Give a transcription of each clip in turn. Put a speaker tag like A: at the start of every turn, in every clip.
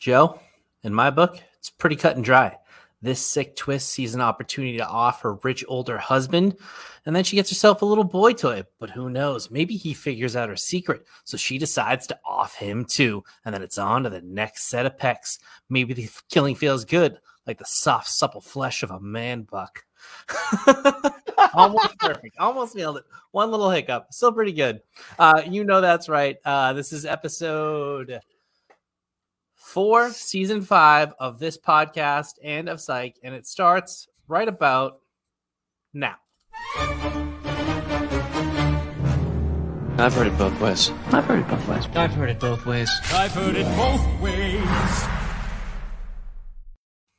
A: Joe, in my book, it's pretty cut and dry. This sick twist sees an opportunity to off her rich older husband, and then she gets herself a little boy toy. But who knows? Maybe he figures out her secret, so she decides to off him too. And then it's on to the next set of pecs. Maybe the killing feels good, like the soft, supple flesh of a man buck. Almost perfect. Almost nailed it. One little hiccup. Still pretty good. Uh, you know that's right. Uh, this is episode four, season five of this podcast and of Psych, and it starts right about now.
B: I've heard it both ways.
C: I've heard it both ways.
B: I've heard it both ways.
D: I've heard it both ways.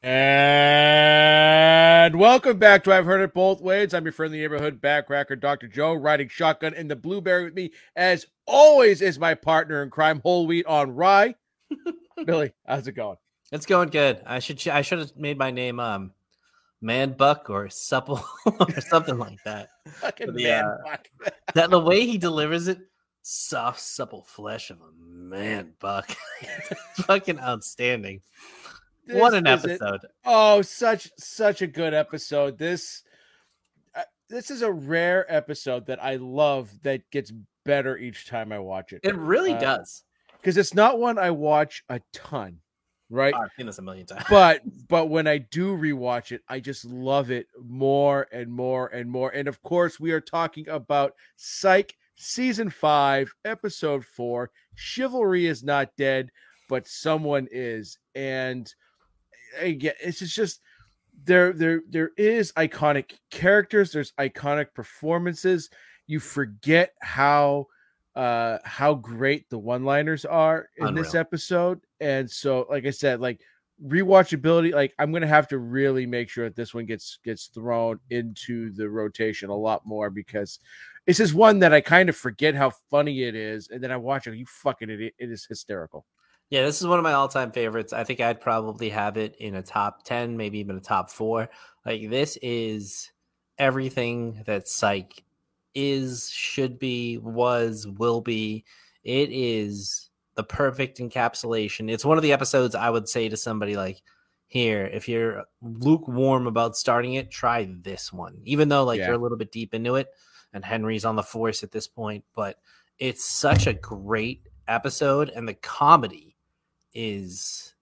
E: And welcome back to I've Heard It Both Ways. I'm your friendly neighborhood backcracker, Dr. Joe, riding shotgun in the blueberry with me, as always, is my partner in crime, whole wheat on rye. Billy, how's it going?
A: It's going good. I should I should have made my name um Man Buck or Supple or something like that.
E: Fucking
A: Yeah.
E: man. fuck.
A: That the way he delivers it, soft, supple flesh of a man buck. Fucking outstanding. what an
E: is it.
A: episode.
E: Oh, such such a good episode. This uh, this is a rare episode that I love that gets better each time I watch it.
A: It really
E: Uh,
A: does.
E: Because it's not one I watch a ton, right?
A: I've seen this a million times.
E: but but when I do rewatch it, I just love it more and more and more. And of course, we are talking about Psych season five, episode four. Chivalry is not dead, but someone is. And eh, again, it's just there there there is iconic characters, there's iconic performances. You forget how uh how great the one-liners are in this episode. And so, like I said, like rewatchability like i'm gonna have to really make sure that this one gets gets thrown into the rotation a lot more because this is one that i kind of forget how funny it is and then i watch it you fucking idiot it is hysterical
A: Yeah, this is one of my all-time favorites. I think I'd probably have it in a top 10, maybe even a top 4. Like this is everything that Psych is, should be, was, will be. It is the perfect encapsulation. It's one of the episodes I would say to somebody like, "Here, if you're lukewarm about starting it, try this one." Even though like
E: Yeah.
A: you're a little bit deep into it and Henry's on the force at this point, but it's such a great episode and the comedy is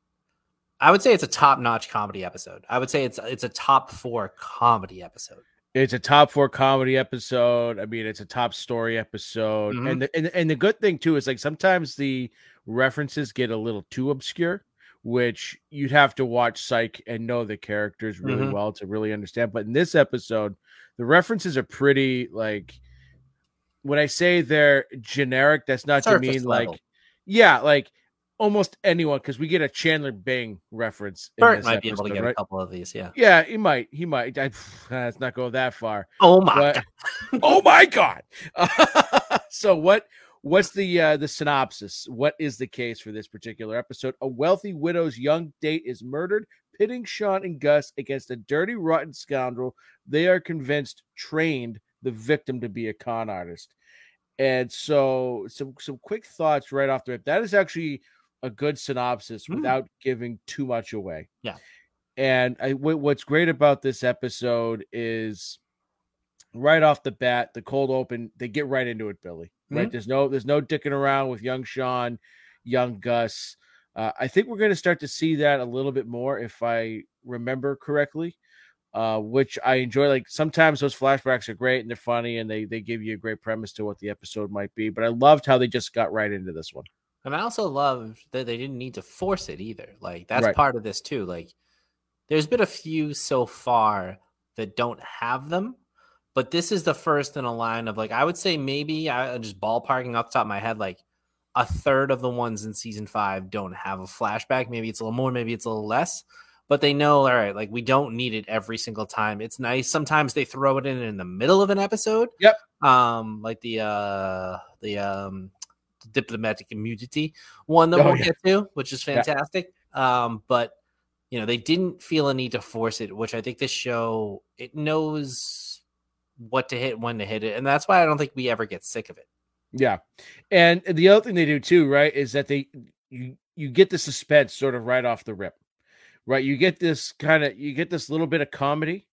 A: I would say it's a top-notch comedy episode. I would say it's it's a top 4 comedy episode.
E: It's a top four comedy episode i mean it's a top story episode
A: Mhm.
E: and, the, and and the good thing too is like sometimes the references get a little too obscure which you'd have to watch psych and know the characters really
A: Mhm.
E: well to really understand but in this episode the references are pretty like when i say they're generic that's not to
A: Surface
E: mean
A: level.
E: like yeah like almost anyone because we get a chandler bing reference in
A: Bert might be able to get
E: right?
A: a couple of these, yeah.
E: yeah he might he might. I, let's not go that far.
A: Oh my
E: but-
A: god.
E: oh my god! So what what's the uh the synopsis? What is the case for this particular episode? A wealthy widow's young date is murdered pitting sean and gus against a dirty rotten scoundrel. They are convinced trained the victim to be a con artist. And so some some quick thoughts right off the rip. That is actually a good synopsis
A: Mm.
E: without giving too much away
A: Yeah.
E: and I, wh- what's great about this episode is right off the bat, the cold open, they get right into it, Billy. Right?
A: Mhm.
E: There's no there's no dicking around with young Sean, young Gus. Uh, I think we're going to start to see that a little bit more if I remember correctly. Uh, which I enjoy. Like sometimes those flashbacks are great and they're funny and they they give you a great premise to what the episode might be. But I loved how they just got right into this one.
A: And I also love that they didn't need to force it either. Like that's
E: Right.
A: part of this too. Like there's been a few so far that don't have them, but this is the first in a line of like I would say maybe I just ballparking off the top of my head like a third of the ones in season five don't have a flashback. Maybe it's a little more, maybe it's a little less. But they know, all right, like we don't need it every single time. It's nice. Sometimes they throw it in in the middle of an episode.
E: Yep.
A: Um, like the uh the um diplomatic immunity one that
E: Oh,
A: we'll
E: yeah.
A: get to, which is
E: Yeah.
A: fantastic. Um, but you know, they didn't feel a need to force it, which I think this show it knows what to hit, when to hit it, and that's why I don't think we ever get sick of it.
E: Yeah. And the other thing they do too, right, is that they you you get the suspense sort of right off the rip, right? You get this kind of you get this little bit of comedy,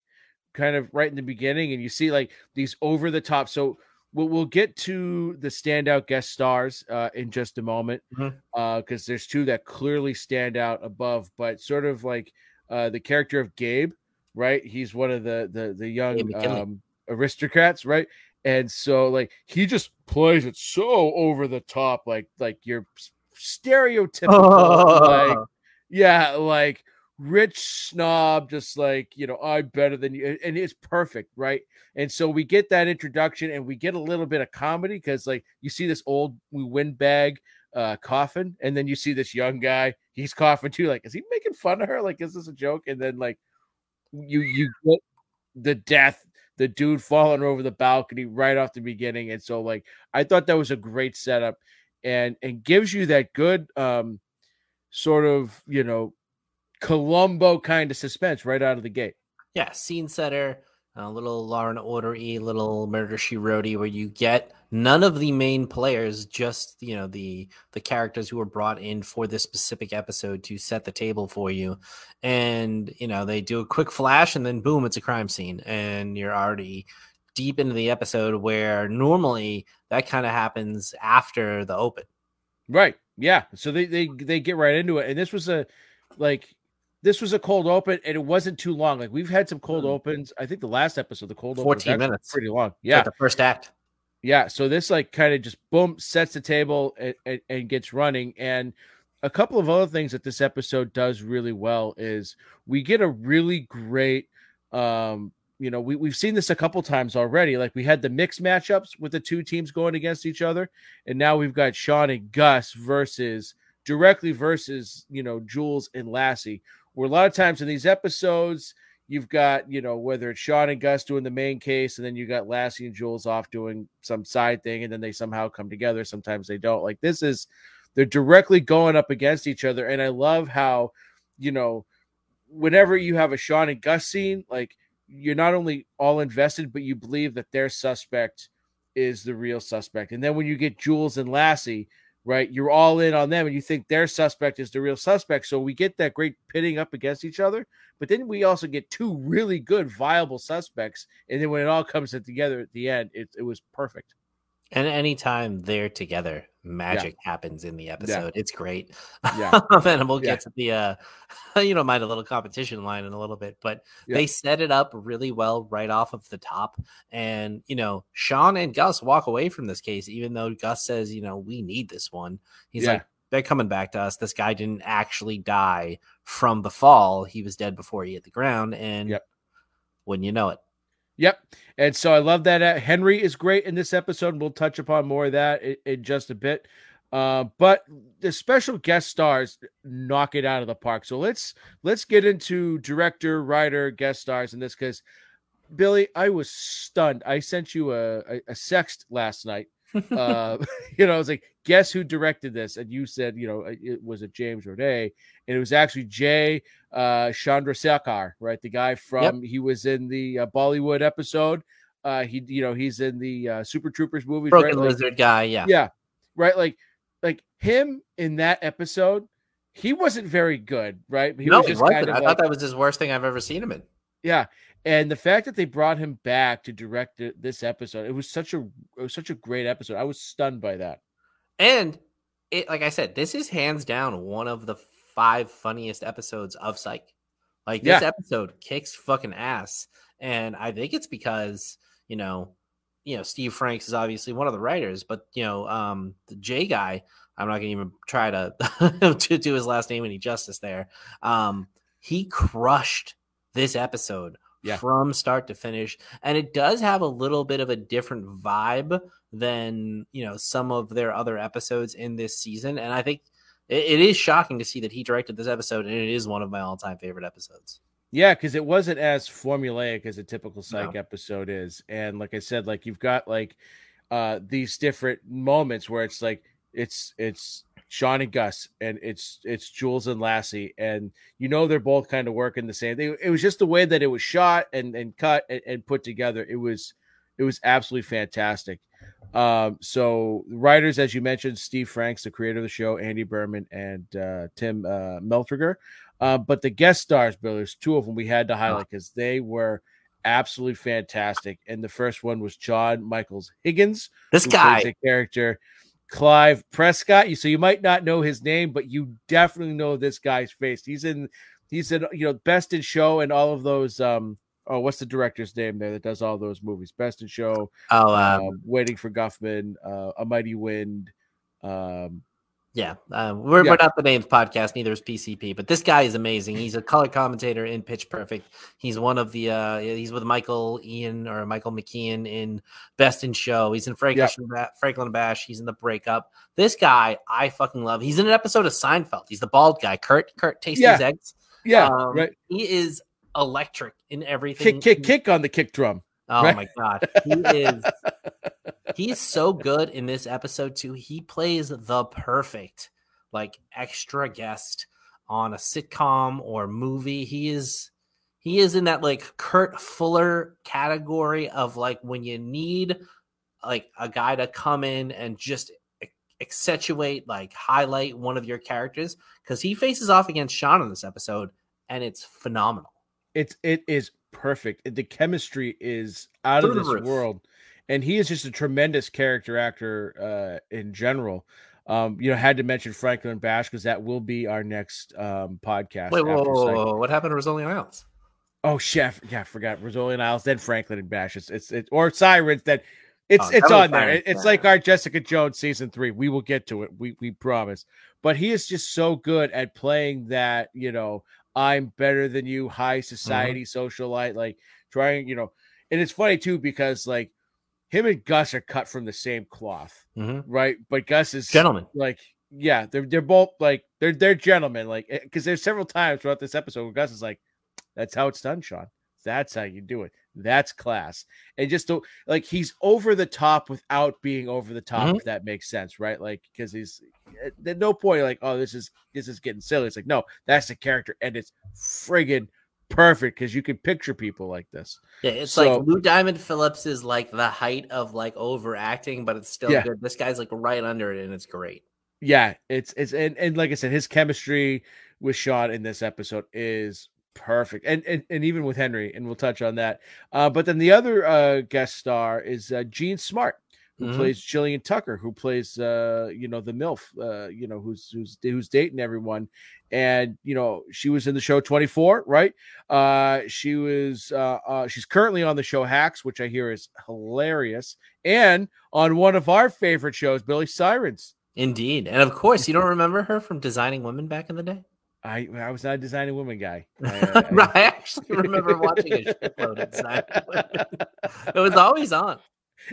E: kind of right in the beginning, and you see like these over the top. So we'll we'll get to the standout guest stars uh, in just a moment, because
A: Mhm.
E: uh, there's two that clearly stand out above, but sort of like uh, the character of Gabe, right? He's one of the the the young um, aristocrats, right? And so like he just plays it so over the top, like like your stereotypical, like yeah, like rich snob, just like you know, I'm better than you, and it's perfect, right? And so we get that introduction, and we get a little bit of comedy because like you see this old windbag uh coughing, and then you see this young guy, he's coughing too. Like, is he making fun of her? Like, is this a joke? And then like you you get the death the dude falling over the balcony right off the beginning and so like i thought that was a great setup and and gives you that good um sort of you know columbo kind of suspense right out of the gate.
A: Yeah, scene setter, a little Law and Order y, little Murder She Wrote where you get none of the main players, just you know the the characters who were brought in for this specific episode to set the table for you, and you know they do a quick flash and then boom, it's a crime scene, and you're already deep into the episode where normally that kind of happens after the open.
E: right. Yeah. So they they they get right into it. And this was a like this was a cold open and it wasn't too long like we've had some cold
A: Mm.
E: opens i think the last episode the cold open was
A: 14
E: actually
A: minutes.
E: pretty long yeah
A: like the first act.
E: Yeah, so this like kind of just boom sets the table and, and, and gets running. And a couple of other things that this episode does really well is we get a really great um you know, we, we've seen this a couple times already. Like we had the mixed matchups with the two teams going against each other, and now we've got Sean and Gus versus directly versus you know Jules and Lassie. Where a lot of times in these episodes, you've got you know whether it's Sean and Gus doing the main case, and then you got Lassie and Jules off doing some side thing, and then they somehow come together. Sometimes they don't. Like this is they're directly going up against each other, and I love how you know whenever you have a Sean and Gus scene, like you're not only all invested, but you believe that their suspect is the real suspect. And then when you get Jules and Lassie, right, you're all in on them and you think their suspect is the real suspect. So we get that great pitting up against each other. But then we also get two really good, viable suspects. And then when it all comes together at the end, it, it was perfect.
A: And anytime they're together, magic happens in the episode. It's great.
E: Yeah.
A: and we'll
E: Yeah.
A: get to the uh you know, mind a little competition line in a little bit, but
E: Yeah.
A: they set it up really well right off of the top. And you know, Sean and Gus walk away from this case, even though Gus says, you know, we need this one. He's
E: Yeah.
A: like, they're coming back to us. This guy didn't actually die from the fall. He was dead before he hit the ground. And
E: Yep.
A: wouldn't you know it?
E: Yep. And so I love that. Uh, Henry is great in this episode. We'll touch upon more of that in, in just a bit. Uh, but the special guest stars knock it out of the park. So let's let's get into director, writer, guest stars in this because Billy, I was stunned. I sent you a, a, a sext last night. Uh, you know, I was like, guess who directed this? And you said, you know, it was it James Roday, and it was actually Jay uh Chandrasekhar, right? The guy from he was in the uh, Bollywood episode. Uh he you know, he's in the uh, Super Troopers movies,
A: Broken
E: right? Like,
A: lizard guy, yeah.
E: yeah. Right? Like like him in that episode, he wasn't very good, right? He
A: no,
E: was
A: he wasn't.
E: kind of
A: I
E: like,
A: thought that was his worst thing I've ever seen him in.
E: yeah. And the fact that they brought him back to direct this episode, it was such a it was such a great episode. I was stunned by that.
A: And it, like I said, this is hands down one of the five funniest episodes of Psych. Like this
E: Yeah.
A: episode kicks fucking ass, and I think it's because you know, you know, Steve Franks is obviously one of the writers, but you know, um, the J guy. I'm not gonna even try to to do his last name any justice there. Um, he crushed this episode
E: Yeah.
A: from start to finish, and it does have a little bit of a different vibe than you know some of their other episodes in this season and i think it, it is shocking to see that he directed this episode and it is one of my all-time favorite episodes
E: Yeah, because it wasn't as formulaic as a typical psych
A: No.
E: episode is. And like I said, like you've got like uh these different moments where it's like it's it's Sean and Gus and it's it's Jules and Lassie, and you know they're both kind of working the same. They, it was just the way that it was shot and and cut and, and put together. It was it was absolutely fantastic. Um, so writers, as you mentioned, Steve Franks, the creator of the show, Andy Berman and uh, Tim uh, Meltreger. Uh, but the guest stars, Bill, there's two of them we had to highlight because they were absolutely fantastic. And the first one was John Michaels Higgins.
A: This guy,
E: a character, Clive Prescott. You so you might not know his name, but you definitely know this guy's face. He's in he's in you know Best in Show and all of those um oh what's the director's name there that does all those movies? Best in Show,
A: oh, um,
E: um, Waiting for Guffman, uh, A Mighty Wind, um
A: Yeah, uh, we're,
E: Yeah.
A: we're not the names podcast. Neither is PCP, but this guy is amazing. He's a color commentator in Pitch Perfect. He's one of the. uh He's with Michael Ian or Michael McKean in Best in Show. He's in Franklin Ba- Franklin Bash. He's in the Breakup. This guy I fucking love. He's in an episode of Seinfeld. He's the bald guy, Kurt. Kurt Tasty's
E: Yeah.
A: eggs.
E: yeah,
A: Um,
E: right.
A: He is electric in everything.
E: Kick, kick, kick on the kick drum.
A: Oh
E: right?
A: my god, he is. He's so good in this episode too. He plays the perfect like extra guest on a sitcom or movie. He is he is in that like Kurt Fuller category of like when you need like a guy to come in and just accentuate like highlight one of your characters because he faces off against Sean in this episode and it's phenomenal.
E: It's it is perfect. The chemistry is out
A: Through
E: of this world, and he is just a tremendous character actor uh, in general. Um, you know, had to mention Franklin Bash because that will be our next um, podcast.
A: Wait, whoa, whoa, whoa, what happened to Rizzoli and Isles?
E: Oh, chef, yeah, I forgot Rizzoli and Isles, then Franklin and Bash. It's it's, it's or Sirens that it's
A: Oh,
E: it's on there. It- it's like our Jessica Jones season three. We will get to it. We we promise. But he is just so good at playing that. You know, I'm better than you, high society socialite, like trying. You know, and it's funny too because like him and Gus are cut from the same cloth,
A: Mm-hmm.
E: right? But Gus is
A: Gentlemen.
E: like yeah they're they're both like they're they're gentlemen like because there's several times throughout this episode where gus is like that's how it's done sean that's how you do it that's class and just don't like he's over the top without being over the top
A: Mhm.
E: if that makes sense right like because he's at at no point like oh this is this is getting silly it's like no that's the character and it's friggin perfect because you can picture people like this
A: Yeah, it's
E: So-
A: like Lou Diamond Phillips is like the height of like overacting, but it's still
E: Yeah.
A: good. This guy's like right under it, and it's great.
E: yeah it's it's and, and like i said his chemistry with sean in this episode is perfect and and, and even with henry and we'll touch on that uh but then the other uh guest star is uh Jean Smart who
A: Mhm.
E: plays Jillian Tucker, who plays uh, you know, the MILF, uh, you know, who's who's who's dating everyone. And you know, she was in the show 24, right? Uh she was uh, uh she's currently on the show Hacks, which I hear is hilarious, and on one of our favorite shows, Billy Sirens.
A: Indeed, and of course, you don't remember her from Designing Women back in the day.
E: I I was not a designing woman guy. I, I-
A: I actually remember watching a shitload of Designing Women. It was always on.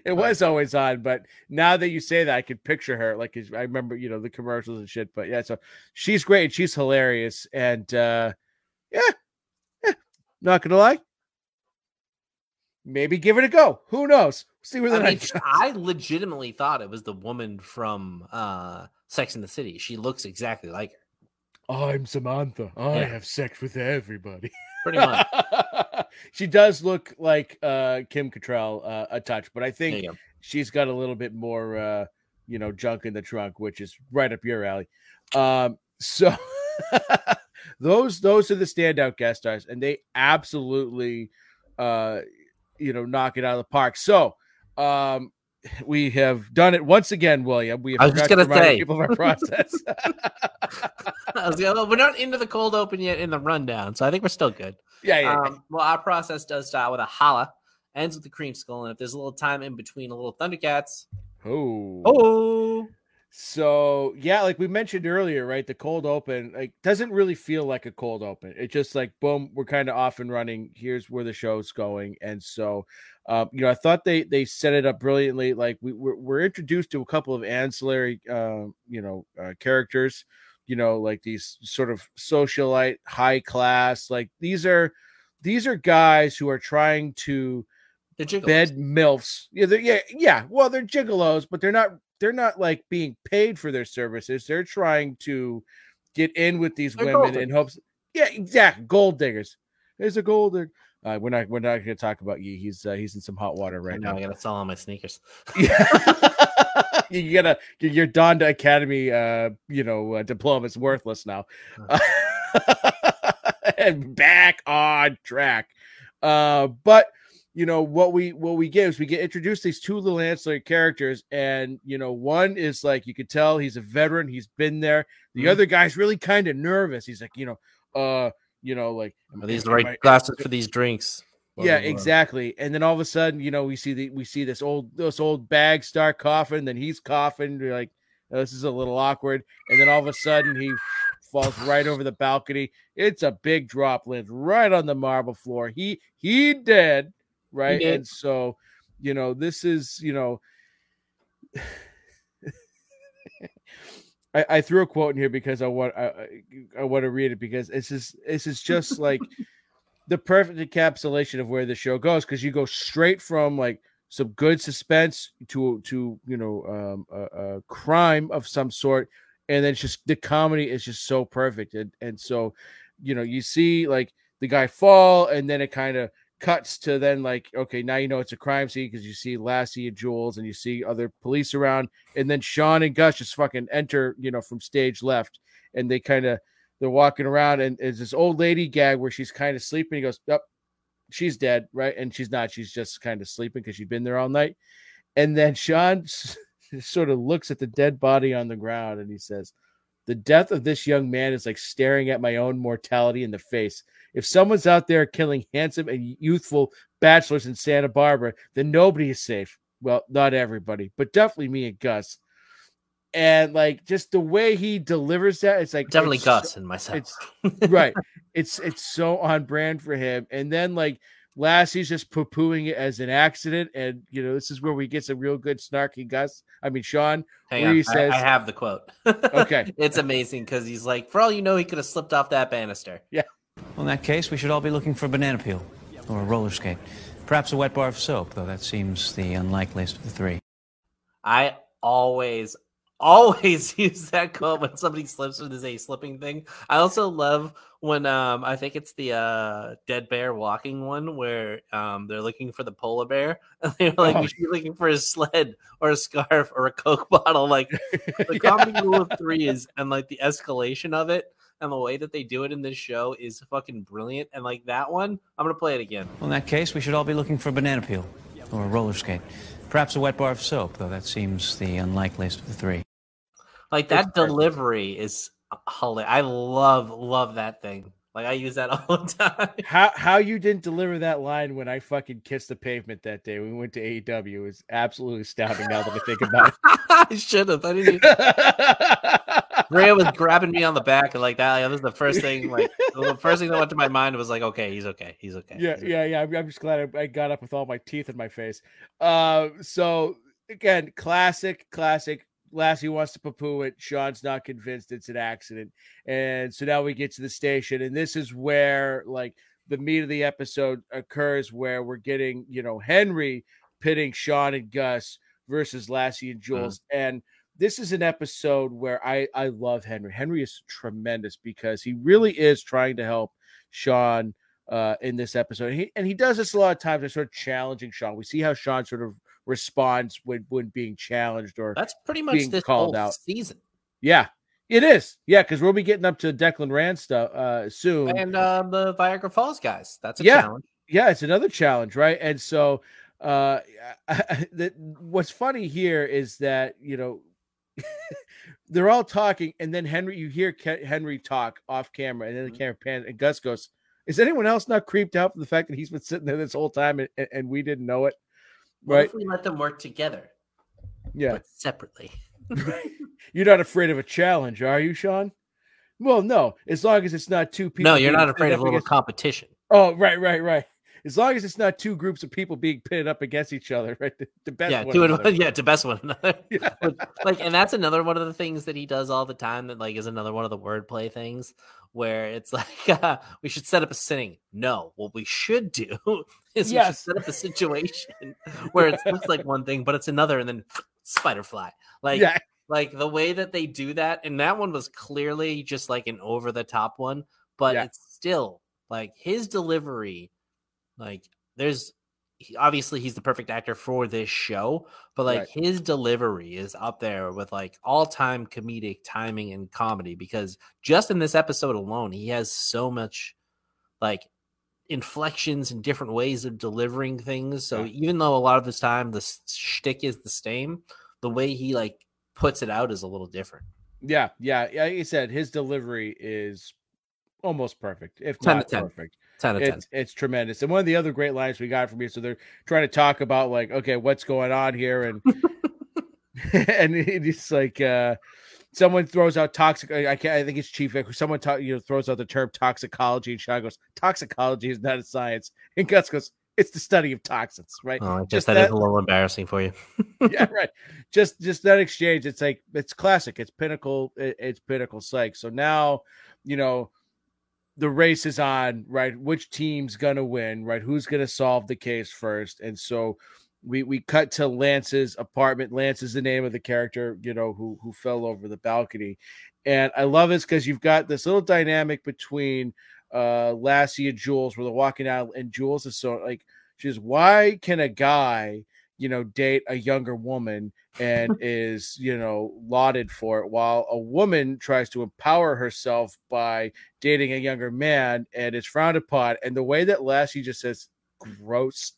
E: It was always on, but now that you say that, I can picture her. Like I remember, you know, the commercials and shit. But yeah, so she's great. and She's hilarious, and uh yeah, yeah. Not gonna lie, maybe give it a go. Who knows? See where the
A: I mean. I legitimately thought it was the woman from uh, Sex in the City. She looks exactly like her,
E: I'm Samantha. I
A: Yeah.
E: have sex with everybody.
A: pretty much.
E: she does look like uh Kim Cattrall uh, a touch, but I think she's got a little bit more uh you know junk in the trunk which is right up your alley. Um so those those are the standout guest stars and they absolutely uh you know knock it out of the park. So um we have done it once again william. We have
A: I was just
E: forgot to
A: gonna say.
E: people of our process.
A: Gonna- we're not into the cold open yet in the rundown, so I think we're still good.
E: Yeah yeah
A: Um, well, our process does start with a holla, ends with the creamsicle, and if there's a little time in between, a little Thundercats.
E: oh
A: Oh,
E: So yeah, like we mentioned earlier, right? The cold open like doesn't really feel like a cold open. It's just like boom, we're kind of off and running. Here's where the show's going, and so um, you know, I thought they they set it up brilliantly. Like we we're, we're introduced to a couple of ancillary, uh, you know, uh, characters. You know, like these sort of socialite, high class. Like these are these are guys who are trying to bed milfs. Yeah, they're, yeah, yeah. Well, they're gigolos, but they're not. They're not like being paid for their services. They're trying to get in with these
A: They're
E: women in hopes. Yeah, exactly. Gold diggers. There's a gold digger. Uh, we're not we're not going to talk about you. He's uh, he's in some hot water right
A: now.
E: now.
A: I gotta sell all my sneakers.
E: Yeah. you gotta your Donda Academy, uh, you know, uh, diploma is worthless now. and back on track. Uh, but you know what we what we get is we get introduced these two little ancillary characters, and you know one is like you could tell he's a veteran, he's been there. The
A: Mhm.
E: other guy's really kind of nervous. He's like, you know, uh, you know, like
A: Are these the right
E: I-
A: glasses for these drinks? Blah,
E: yeah,
A: blah, blah.
E: exactly. And then all of a sudden, you know, we see the we see this old this old bag start coughing. Then he's coughing. We're like, oh, this is a little awkward. And then all of a sudden, he falls right over the balcony. It's a big drop, lands right on the marble floor. He he dead, right?
A: did.
E: And so, you know, this is you know. I, I threw a quote in here because I want I, I- I want to read it because this is this is just like the perfect encapsulation of where the show goes because you go straight from like some good suspense to to you know um, a, a crime of some sort and then it's just the comedy is just so perfect and and so you know you see like the guy fall and then it kind of cuts to then like okay now you know it's a crime scene because you see Lassie and Jules and you see other police around and then Sean and Gus just fucking enter you know from stage left and they kind of they're walking around and there's this old lady gag where she's kind of sleeping. He goes, Yep, she's dead, right? And she's not, she's just kind of sleeping because she'd been there all night. And then Sean sort of looks at the dead body on the ground and he says, The death of this young man is like staring at my own mortality in the face. If someone's out there killing handsome and youthful bachelors in Santa Barbara, then nobody is safe. Well, not everybody, but definitely me and Gus. And like just the way he delivers that, it's like
A: Definitely
E: it's so-
A: Gus and myself.
E: it's- right. It's it's so on brand for him. And then like Lassie's just poo pooing it as an accident. And you know, this is where we get some real good snarky Gus. I mean Sean.
A: Hang
E: where
A: on,
E: he
A: I-
E: says-
A: I, have the quote.
E: Okay.
A: it's amazing because he's like, for all you know, he could have slipped off that banister. Yeah.
B: Well, in that case, we should all be looking for a banana peel or a roller skate. Perhaps a wet bar of soap, though that seems the unlikeliest of the three.
A: I always, always use that quote when somebody slips with his a slipping thing. I also love when um I think it's the uh dead bear walking one where um they're looking for the polar bear and they're like
E: Oh.
A: we should be looking for a sled or a scarf or a coke bottle. Like the comedy rule of three is and like the escalation of it and the way that they do it in this show is fucking brilliant. And like that one, I'm gonna play it again.
B: Well, in that case, we should all be looking for a banana peel or a roller skate. Perhaps a wet bar of soap, though that seems the unlikeliest of the three.
A: Like
E: It's
A: that
E: perfect.
A: delivery is hilarious. I love love that thing. Like I use that all the time.
E: How how you didn't deliver that line when I fucking kissed the pavement that day we went to AEW is absolutely astounding now that I think about it.
A: I should have. I didn't. Even... Rhea was grabbing me on the back and like that. That was the first thing. Like the first thing that went to my mind was like, okay, he's okay. He's okay.
E: yeah,
A: he's okay.
E: yeah, yeah. I'm, I'm just glad I, I got up with all my teeth in my face. Uh, so again, classic, classic. Lassie wants to poo it. Sean's not convinced it's an accident, and so now we get to the station, and this is where like the meat of the episode occurs, where we're getting you know Henry pitting Sean and Gus versus Lassie and Jules, and this is an episode where I I love Henry. Henry is tremendous because he really is trying to help Sean uh, in this episode. And he, and he does this a lot of times by sort of challenging Sean. We see how Sean sort of responds when, when being challenged or
A: That's pretty much
E: Being
A: this
E: called
A: whole
E: out.
A: season.
E: yeah, it is. Yeah, because we'll be getting up to Declan Rand stuff uh, soon.
A: And uh, the Viagra Falls guys. That's a
E: Yeah.
A: challenge.
E: yeah, it's another challenge, right? And so uh the, what's funny here is that you know they're all talking, and then Henry, you hear Ke- Henry talk off camera, and then the
A: Mhm.
E: camera pans, and Gus goes, "Is anyone else not creeped out from the fact that he's been sitting there this whole time and, and- and we didn't know it?"
A: What
E: Right?
A: if we let them work together,
E: Yeah.
A: but separately?
E: You're not afraid of a challenge, are you, Sean? Well, no. As long as it's not two people.
A: no, you're not afraid of a little
E: against-
A: competition.
E: Oh, right, right, right. As long as it's not two groups of people being pitted up against each other, right? The, the best
A: yeah,
E: one another.
A: yeah, to best one another.
E: Yeah.
A: Like, and that's another one of the things that he does all the time. That like is another one of the wordplay things where it's like uh, we should set up a sitting. No, what we should do is we
E: Yes.
A: should set up a situation where it looks like one thing, but it's another, and then spider fly. Like,
E: yeah,
A: like the way that they do that, and that one was clearly just like an over the top one, but
E: Yeah.
A: it's still like his delivery Like there's he, obviously he's the perfect actor for this show, but like
E: Right.
A: his delivery is up there with like all-time comedic timing and comedy because just in this episode alone, he has so much like inflections and different ways of delivering things. So
E: Yeah.
A: even though a lot of the time the shtick is the same, the way he like puts it out is a little different.
E: Yeah, yeah. yeah, Like you said, his delivery is almost perfect, if
A: 10 to
E: not
A: 10.
E: perfect.
A: 10 out of 10.
E: It's it's tremendous. And one of the other great lines we got from you, so they're trying to talk about like, okay, what's going on here, and and it's like uh someone throws out toxic. I can't. I think it's Chief. Vic, Someone talk, you know throws out the term toxicology, and Sean goes, "Toxicology is not a science." And Gus goes, "It's the study of toxins, right?"
A: Oh, I guess
E: just
A: that is a little embarrassing for you.
E: yeah, right. Just just that exchange. It's like it's classic. It's pinnacle. it- it's pinnacle psych. So now, you know, the race is on. Right, which team's gonna win? Right, who's gonna solve the case first? And so. We, we cut to Lance's apartment. Lance is the name of the character, you know, who who fell over the balcony, and I love this because you've got this little dynamic between uh Lassie and Jules, where they're walking out, and Jules is so like, she's why can a guy you know, date a younger woman and is, you know, lauded for it, while a woman tries to empower herself by dating a younger man and is frowned upon. And the way that Lassie just says gross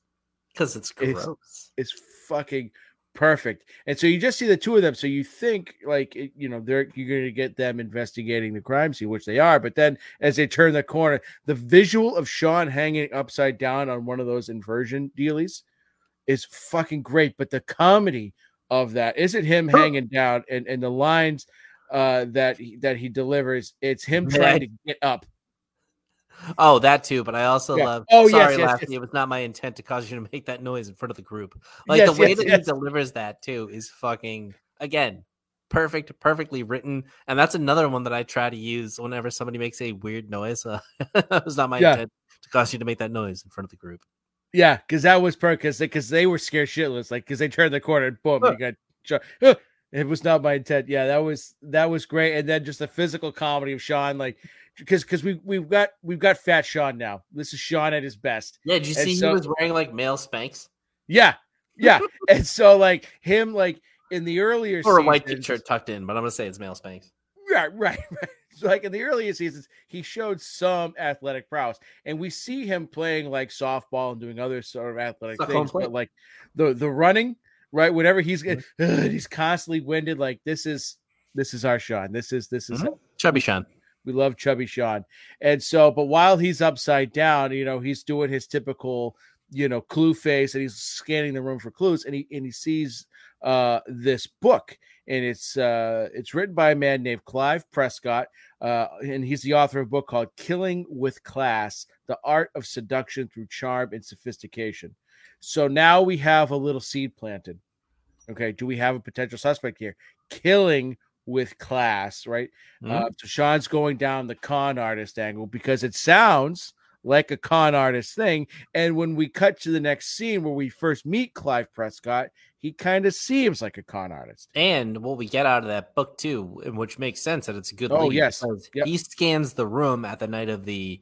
A: Because it's
E: It's-
A: gross.
E: is fucking perfect. And so you just see the two of them. So you think like you know they're you're going to get them investigating the crime scene, which they are. But then as they turn the corner, the visual of Sean hanging upside down on one of those inversion dealies is fucking great. But the comedy of that isn't him hanging down and and the lines uh that he, that he delivers it's him trying to get up
A: Oh, that too. But I also
E: Yeah.
A: love.
E: Oh,
A: sorry,
E: yes,
A: Lassie,
E: yes.
A: It was not my intent to cause you to make that noise in front of the group. Like
E: Yes,
A: the way
E: yes,
A: that he delivers that too is fucking again perfect, perfectly written. And that's another one that I try to use whenever somebody makes a weird noise. Uh, it was not my
E: Yeah.
A: intent to cause you to make that noise in front of the group.
E: Yeah, because that was perfect because they, 'cause they were scared shitless. Like because they turned the corner and boom,
A: Huh.
E: you got. Huh. It was not my intent. Yeah, that was that was great. And then just the physical comedy of Sean, like because because we we've got we've got Fat Sean now. This is Sean at his best.
A: Yeah, did you
E: And
A: see
E: so-
A: he was wearing like male spanks
E: Yeah, yeah. and so like him like in the earlier
A: or a white
E: seasons-
A: shirt tucked in? But I'm gonna say it's male spanks.
E: Right, right, right. So like in the earlier seasons, he showed some athletic prowess, and we see him playing like softball and doing other sort of athletic things. But like the the running, right? Whenever he's
A: Mm-hmm.
E: he's constantly winded. Like this is this is our Sean. This is this is
A: Mhm. Chubby Sean.
E: we love Chubby Sean. And so, but while he's upside down, you know, he's doing his typical, you know, clue face and he's scanning the room for clues and he and he sees uh this book and it's uh it's written by a man named Clive Prescott uh and he's the author of a book called Killing with Class: The Art of Seduction Through Charm and Sophistication. So now we have a little seed planted. Okay, do we have a potential suspect here? Killing with class, right?
A: Mhm.
E: Uh, so Sean's going down the con artist angle because it sounds like a con artist thing. And when we cut to the next scene where we first meet Clive Prescott, he kind of seems like a con artist.
A: And what we get out of that book too, which makes sense that it's a good.
E: Oh, yes. Yep.
A: he scans the room at the night of the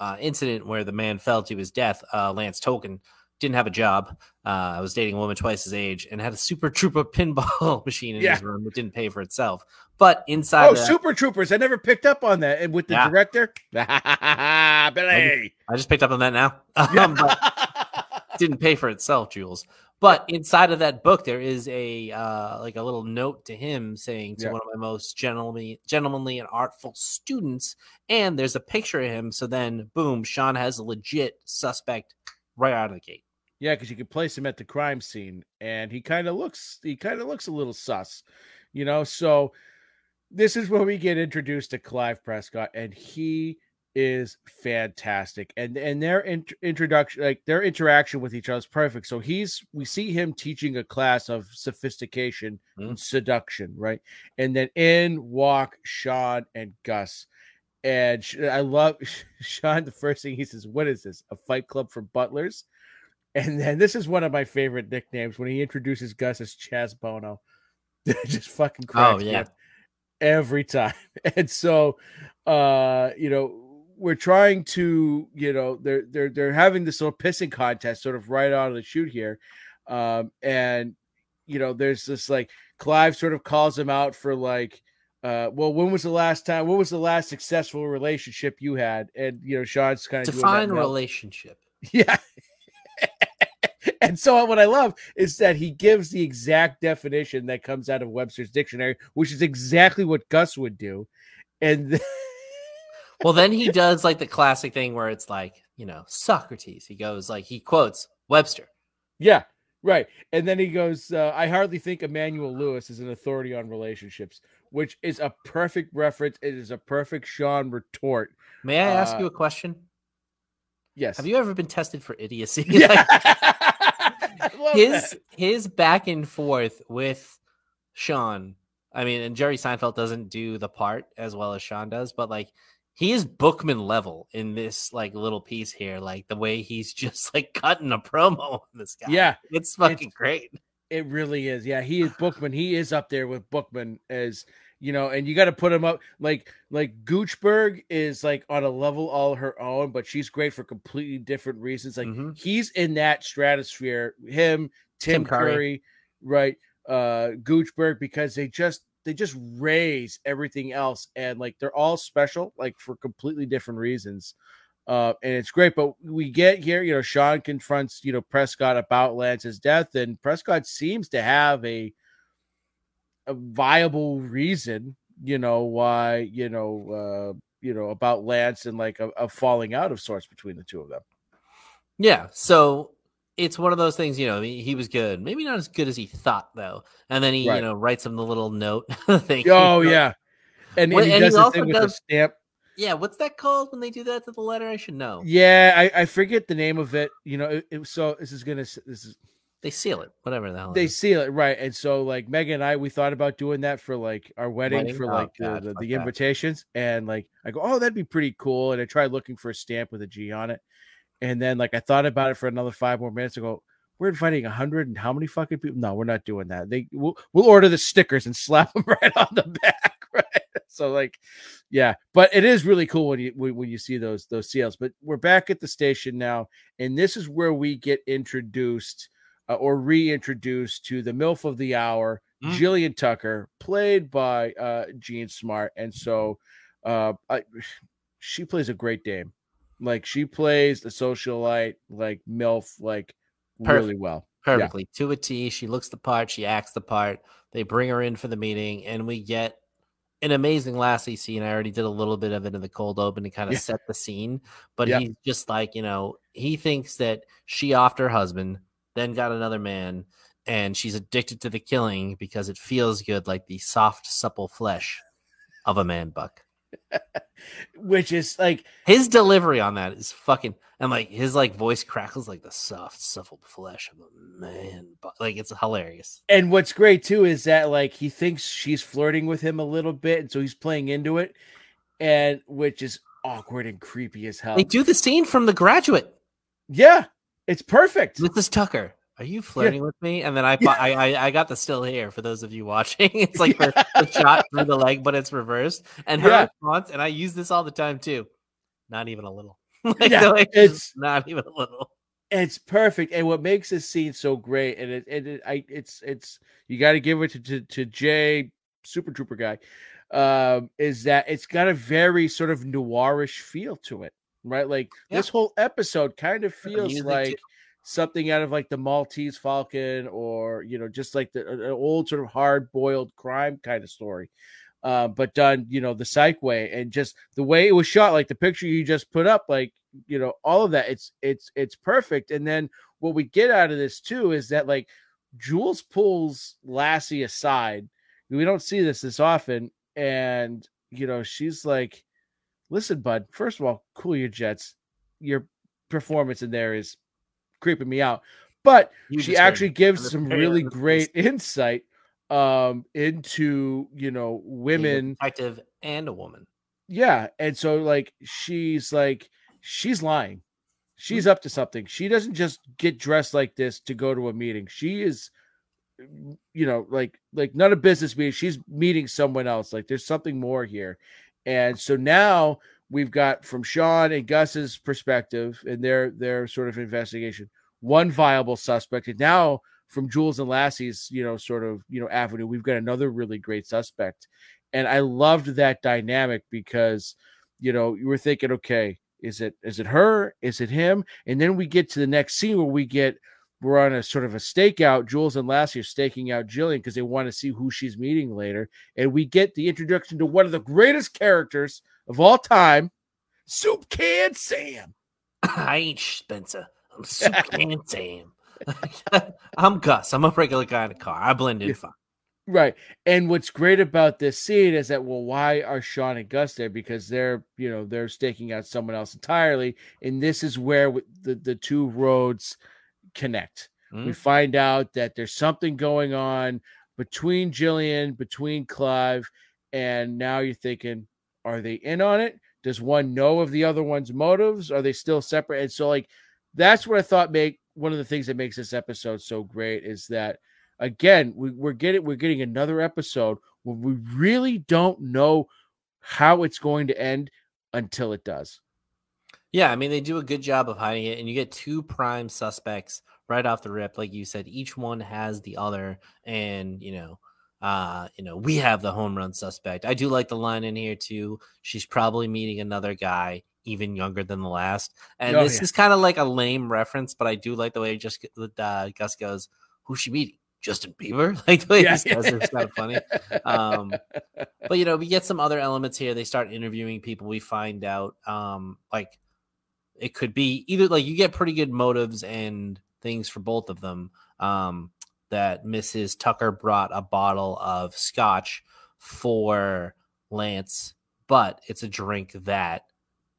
A: uh, incident where the man fell to his death. Uh, Lance Token didn't have a job. Uh, I was dating a woman twice his age and had a Super Trooper pinball machine in
E: Yeah.
A: his room that didn't pay for itself. But inside,
E: Oh,
A: that-
E: Super Troopers. I never picked up on that. And with the
A: Yeah.
E: director, Billy.
A: I just picked up on that now. Um, didn't pay for itself, Jules. But inside of that book, there is a uh, like a little note to him saying to
E: Yeah.
A: one of my most gentlemanly, gentlemanly and artful students, and there's a picture of him. So then, boom, Sean has a legit suspect right out of the gate.
E: Yeah, because you could place him at the crime scene, and he kind of looks he kind of looks a little sus, you know. So this is where we get introduced to Clive Prescott, and he is fantastic. And and their int- introduction, like their interaction with each other, is perfect. So he's we see him teaching a class of sophistication and seduction, right? And then in walk Sean and Gus. And I love Sean. The first thing he says, "What is this? A fight club for butlers?" And then this is one of my favorite nicknames when he introduces Gus as Chaz Bono. Just fucking cracks me
A: yeah.
E: every time. And so, uh, you know, we're trying to, you know, they're they're they're having this little pissing contest sort of right out of the shoot here. Um, and you know, there's this like Clive sort of calls him out for like, uh, well, when was the last time? What was the last successful relationship you had? And you know, Sean's kind of
A: define relationship.
E: Yeah. and so what I love is that he gives the exact definition that comes out of Webster's dictionary, which is exactly what Gus would do. And
A: well, then he does like the classic thing where it's like, you know, Socrates. He goes like he quotes Webster.
E: Yeah, right. And then he goes, uh, I hardly think Emmanuel Lewis is an authority on relationships, which is a perfect reference. It is a perfect Sean retort.
A: May I ask uh, you a question?
E: Yes.
A: Have you ever been tested for idiocy?
E: Yeah.
A: his that. his back and forth with Sean. I mean, and Jerry Seinfeld doesn't do the part as well as Sean does, but like he is Bookman level in this like little piece here. Like the way he's just like cutting a promo on this guy.
E: Yeah,
A: it's fucking it's, great.
E: It really is. Yeah, he is Bookman. He is up there with Bookman as you know, and you got to put him up like like Goochberg is like on a level all her own, but she's great for completely different reasons. Like mm-hmm. he's in that stratosphere. Him, Tim, Tim Curry. Curry, right? Uh, Goochberg because they just they just raise everything else and like they're all special like for completely different reasons uh and it's great but we get here you know sean confronts you know prescott about lance's death and prescott seems to have a a viable reason you know why you know uh you know about lance and like a, a falling out of sorts between the two of them.
A: Yeah so it's one of those things, you know, he, he, was good. Maybe not as good as he thought, though. And then he, right. you know, writes him the little note.
E: Thank oh, you. yeah. And, and, he and does he the thing with the stamp.
A: Yeah, what's that called when they do that to the letter? I should know.
E: Yeah, I, I forget the name of it. You know, it, it, so this is gonna this is
A: they seal it, whatever the hell.
E: They seal it, right? And so, like Megan and I, we thought about doing that for like our wedding, wedding? for oh, like God, the, the, the invitations, and like I go, oh, that'd be pretty cool. And I tried looking for a stamp with a G on it, and then like I thought about it for another five more minutes. I go, we're inviting a hundred and how many fucking people? No, we're not doing that. They we'll, we'll order the stickers and slap them right on the back, right? So like, yeah, but it is really cool when you when you see those those seals. But we're back at the station now, and this is where we get introduced uh, or reintroduced to the MILF of the hour, mm. Jillian Tucker, played by uh Jean Smart, and so uh, I, she plays a great dame. Like she plays the socialite, like MILF, like Perfect. really well.
A: Perfectly. Yeah. To a T. She looks the part. She acts the part. They bring her in for the meeting, and we get an amazing Lassie scene. I already did a little bit of it in the cold open to kind of yeah. set the scene. But yeah. he's just like, you know, he thinks that she offed her husband, then got another man, and she's addicted to the killing because it feels good like the soft, supple flesh of a man buck.
E: which is like
A: his delivery on that is fucking and like his like voice crackles like the soft supple flesh of a man but like it's hilarious.
E: And what's great too is that like he thinks she's flirting with him a little bit and so he's playing into it and which is awkward and creepy as hell.
A: They do the scene from the graduate.
E: Yeah it's perfect.
A: Mrs tucker are you flirting yeah. with me? And then I, yeah. I, I, I got the still here for those of you watching. It's like yeah. the, the, shot through the leg, but it's reversed. And her response, and I use this all the time too. Not even a little. like, yeah, it's not even a little.
E: It's perfect, and what makes this scene so great, and it, and it, I, it's, it's, you got to give it to, to, to Jay, Super Trooper guy, um, is that it's got a very sort of noirish feel to it, right? Like this whole episode kind of feels like. Too something out of like the Maltese Falcon or you know just like the an old sort of hard boiled crime kind of story. Uh, but done, you know, the psych way and just the way it was shot, like the picture you just put up, like you know, all of that. It's it's it's perfect. And then what we get out of this too is that like Jules pulls Lassie aside. We don't see this this often, and you know, she's like, "Listen, bud. First of all, cool your jets. Your performance in there is creeping me out. But you she actually gives some really great insight um into you know women
A: detective and a woman.
E: Yeah and so like she's like she's lying. She's mm-hmm. up to something. She doesn't just get dressed like this to go to a meeting. She is you know like like not a business meeting she's meeting someone else. Like there's something more here. And so now we've got from Sean and Gus's perspective and their their sort of investigation, one viable suspect, and now from Jules and Lassie's, you know, sort of you know avenue, we've got another really great suspect, and I loved that dynamic because you know you were thinking, okay, is it is it her? Is it him? And then we get to the next scene where we get we're on a sort of a stakeout. Jules and Lassie are staking out Jillian because they want to see who she's meeting later. And we get the introduction to one of the greatest characters of all time, Soup Can Sam.
A: I ain't Spencer. I'm Soup Can Sam. I'm Gus. I'm a regular guy in a car. I blend in fine.
E: Right. And what's great about this scene is that, well, why are Shawn and Gus there? Because they're, you know, they're staking out someone else entirely. And this is where the, the two roads connect. Mm-hmm. We find out that there's something going on between Jillian, between Clive, and now you're thinking, are they in on it? Does one know of the other one's motives? Are they still separate? And so, like, that's what I thought make one of the things that makes this episode so great is that again, we, we're getting we're getting another episode where we really don't know how it's going to end until it does.
A: Yeah, I mean they do a good job of hiding it, and you get two prime suspects right off the rip, like you said. Each one has the other, and you know, uh, you know, we have the home run suspect. I do like the line in here too. She's probably meeting another guy even younger than the last, and oh, this yeah. is kind of like a lame reference, but I do like the way just uh, Gus goes, "Who's she meeting?" Justin Bieber. Like the way yeah. he says it's kind of funny. Um, but you know, we get some other elements here. They start interviewing people. We find out um, like it could be either like you get pretty good motives and things for both of them. Um, that Mrs. Tucker brought a bottle of scotch for Lance, but it's a drink that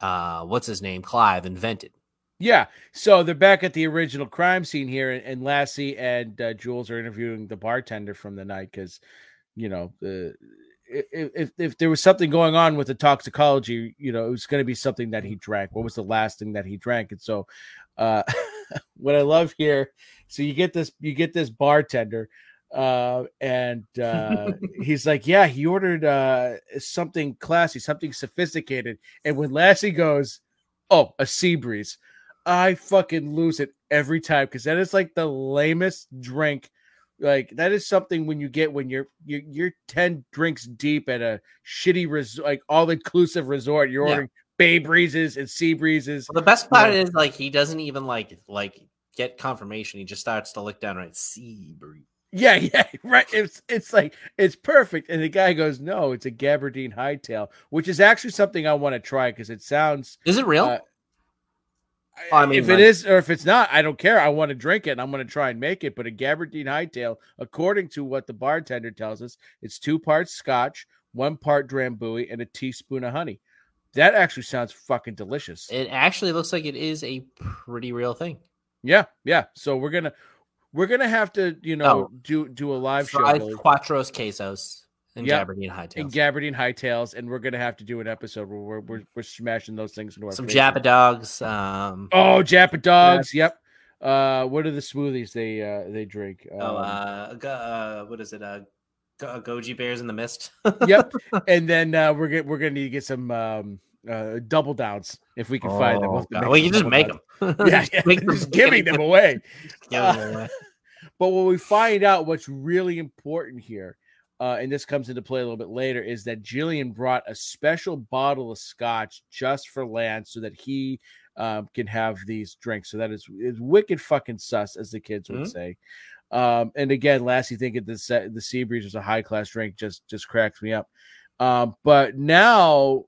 A: uh, what's his name, Clive invented.
E: Yeah. So they're back at the original crime scene here, and, and Lassie and uh, Jules are interviewing the bartender from the night because, you know, the if if there was something going on with the toxicology, you know, it was going to be something that he drank. What was the last thing that he drank? And so, uh, what I love here, so you get this, you get this bartender, uh, and uh, he's like, yeah, he ordered uh something classy, something sophisticated, and when Lassie goes, oh, a sea breeze I fucking lose it every time because that is like the lamest drink. Like that is something when you get when you're you're, you're ten drinks deep at a shitty resort, like all inclusive resort. You're ordering bay breezes and sea breezes.
A: Well, the best part yeah. is like he doesn't even like like get confirmation. He just starts to look down right sea breeze.
E: Yeah, yeah, right. It's it's like it's perfect, and the guy goes, "No, it's a Gabardine Hightail," which is actually something I want to try because it sounds.
A: Is it real? Uh,
E: I mean, if it is or if it's not, I don't care. I want to drink it and I'm going to try and make it. But a Gabardine Hightail, according to what the bartender tells us, it's two parts scotch, one part Drambuie, and a teaspoon of honey. That actually sounds fucking delicious.
A: It actually looks like it is a pretty real thing.
E: Yeah, yeah. So we're gonna we're gonna have to, you know, oh, do do a live show.
A: Quatros quesos and yep. Gabardine Hightails.
E: And Gabardine Hightails, and we're gonna have to do an episode where we're we're, we're smashing those things into our
A: some Jappa dogs. Um,
E: oh, Jappa dogs. Yep. Uh, what are the smoothies they uh they drink?
A: Oh, um, oh, uh, uh, what is it? Uh, uh, goji bears in the mist.
E: yep. And then uh, we're gonna we're gonna need to get some um uh double downs if we can oh, find them. We'll,
A: well you just make downs. them.
E: yeah, yeah. Make just giving them away. Uh, but when we find out what's really important here uh, and this comes into play a little bit later, is that Jillian brought a special bottle of scotch just for Lance so that he um, can have these drinks. So that is, is wicked fucking sus, as the kids would mm-hmm. say. Um, and again, Lassie thinking the the sea breeze was a high class drink just just cracks me up. Um, but now,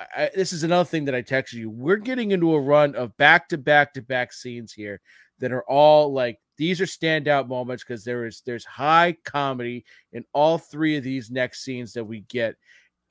E: I, this is another thing that I texted you. We're getting into a run of back to back to back scenes here that are all like these are standout moments because there is there's high comedy in all three of these next scenes that we get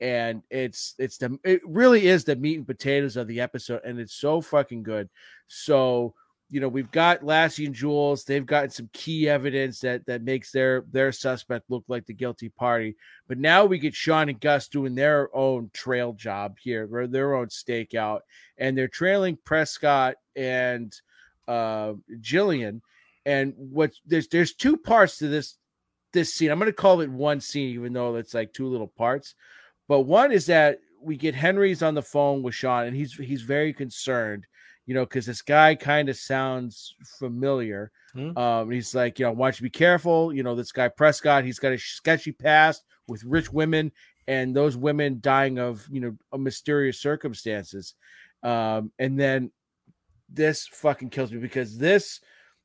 E: and it's it's the it really is the meat and potatoes of the episode and it's so fucking good so you know we've got lassie and jules they've gotten some key evidence that that makes their their suspect look like the guilty party but now we get shawn and gus doing their own trail job here their own stakeout and they're trailing prescott and uh jillian and what there's there's two parts to this this scene. I'm going to call it one scene, even though it's like two little parts. But one is that we get Henry's on the phone with Shawn, and he's he's very concerned, you know, because this guy kind of sounds familiar.
A: Hmm.
E: Um, he's like, you know, I want you be careful. You know, this guy Prescott, he's got a sketchy past with rich women, and those women dying of you know a mysterious circumstances. Um, and then this fucking kills me because this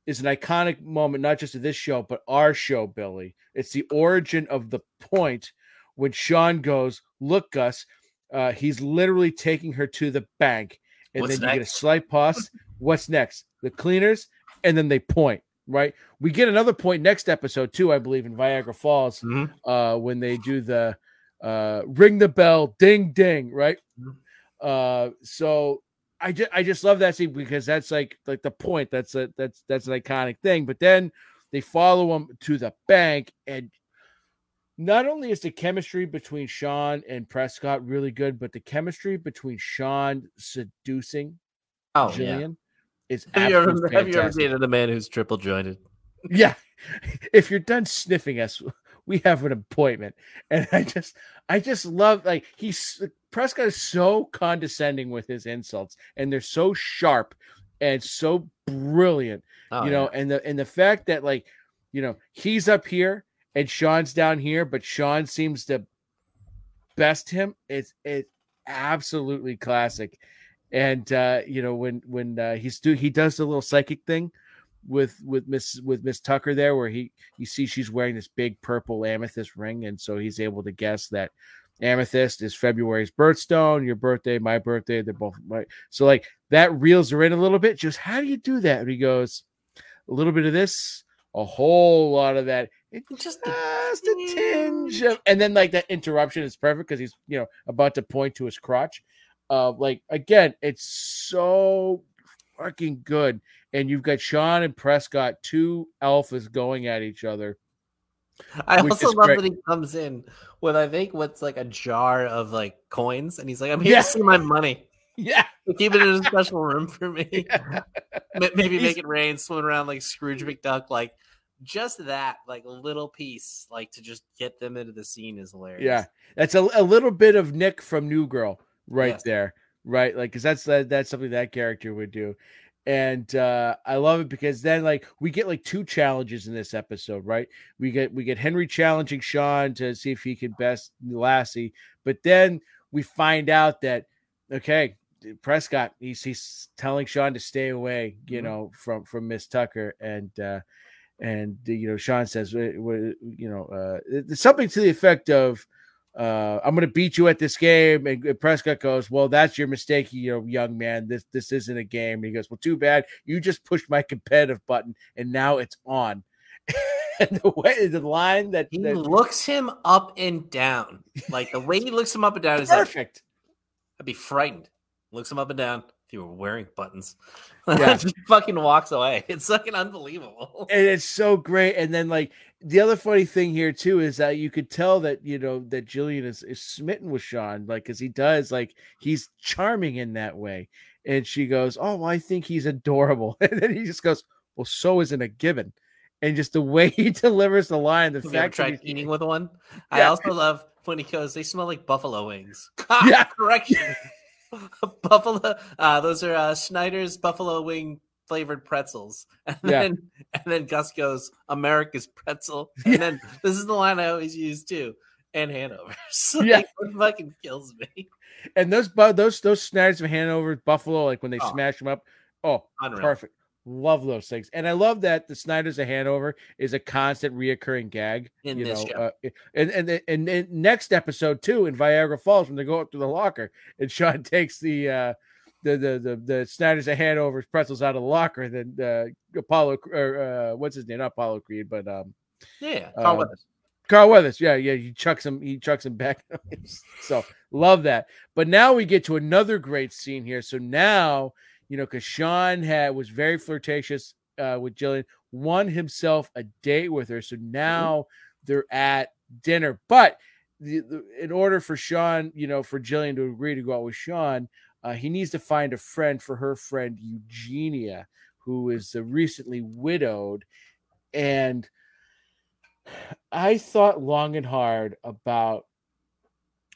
E: is an iconic moment, not just of this show, but our show, Billy. It's the origin of the point when Shawn goes, Look, Gus, uh, he's literally taking her to the bank. And
A: What's
E: then you get a slight pause. What's next? The cleaners, and then they point, right? We get another point next episode, too, I believe, in Viagra Falls,
A: Mhm.
E: uh, when they do the uh, ring the bell, ding, ding, right?
A: Mhm.
E: Uh, so I just I just love that scene because that's like like the point. That's a that's that's an iconic thing. But then they follow him to the bank, and not only is the chemistry between Shawn and Prescott really good, but the chemistry between Shawn seducing
A: Oh, yeah.
E: Jillian is
A: Have you, ever,
E: absolutely
A: have you ever
E: fantastic.
A: dated a man who's triple jointed?
E: Yeah. If you're done sniffing us, we have an appointment. And I just I just love like he's Prescott is so condescending with his insults and they're so sharp and so brilliant.
A: Oh,
E: you know, and the and the fact that like, you know, he's up here and Shawn's down here, but Shawn seems to best him. It's it's absolutely classic. And uh, you know, when when uh, he's do he does the little psychic thing with with Miss with Miss Tucker there, where he you see she's wearing this big purple amethyst ring, and so he's able to guess that amethyst is February's birthstone, your birthday, my birthday, they're both right. So like that reels her in a little bit. Just how do you do that? And he goes, a little bit of this, a whole lot of that. It
A: Just
E: just
A: a
E: a tinge of, and then like that interruption is perfect because he's you know about to point to his crotch. Uh, like again, it's so fucking good. And you've got Shawn and Prescott, two alphas going at each other.
A: I also love
E: great.
A: that he comes in with I think what's like a jar of like coins, and he's like, "I'm here
E: Yeah.
A: to see my money.
E: Yeah,
A: Keep it in a special room for me. Ma- Maybe
E: He's-
A: make it rain, swim around like Scrooge McDuck. Like just that, like little piece, like to just get them into the scene is hilarious.
E: yeah. That's a, a little bit of Nick from New Girl right
A: Yes.
E: there, right? Like, because that's that, that's something that character would do. And uh, I love it because then like we get like two challenges in this episode, right? We get we get Henry challenging Shawn to see if he can best Lassie, but then we find out that okay, Prescott he's he's telling Shawn to stay away, you
A: Mhm.
E: know, from from Miss Tucker, and uh, and uh, you know Shawn says, "Wha- wha- you know, uh, something to the effect of, uh, "I'm going to beat you at this game," and and Prescott goes, "Well, that's your mistake, you know, young man. This this isn't a game." And he goes, "Well, too bad. You just pushed my competitive button, and now it's on." and the way the line that,
A: He
E: that
A: looks him up and down. Like the way he looks him up and down is like
E: perfect.
A: I'd be frightened. Looks him up and down. If you were wearing buttons,
E: Yeah.
A: just fucking walks away. It's fucking unbelievable.
E: and it's so great. And then like the other funny thing here too is that you could tell that you know that Jillian is, is smitten with Shawn, like because he does like he's charming in that way. And she goes, "Oh, well, I think he's adorable," and then he just goes, "Well, so isn't a given." And just the way he delivers the line, the
A: Have you ever
E: fact that
A: tried
E: he's-
A: eating with one? I also love when he goes, they smell like buffalo wings.
E: Yeah.
A: Correction. buffalo. Uh, those are uh, Schneider's buffalo wing flavored pretzels. And
E: Yeah.
A: then and then Gus goes, America's pretzel. And
E: Yeah.
A: then this is the line I always use too. And Hanover's. Like,
E: Yeah.
A: It fucking kills me.
E: and those those those Schneiders of Hanover, Buffalo, like when they
A: Oh.
E: smash them up, oh,
A: Unreal.
E: perfect. Love those things, and I love that the Snyder's of Hanover is a constant reoccurring gag
A: In
E: you know, uh, and and and and next episode too in Viagra Falls when they go up to the locker and Shawn takes the uh the the the, the Snyder's of Hanover's pretzels out of the locker, and then uh, Apollo or uh, what's his name, not Apollo Creed, but um
A: Yeah. Carl
E: uh,
A: Weathers.
E: Carl Weathers, yeah, yeah, he chucks him, he chucks him back. so love that. But now we get to another great scene here. So now, you know, because Shawn had was very flirtatious uh, with Jillian, won himself a date with her. So now they're at dinner. But the, the, in order for Shawn, you know, for Jillian to agree to go out with Shawn, uh, he needs to find a friend for her friend Eugenia, who is uh, recently widowed, and I thought long and hard about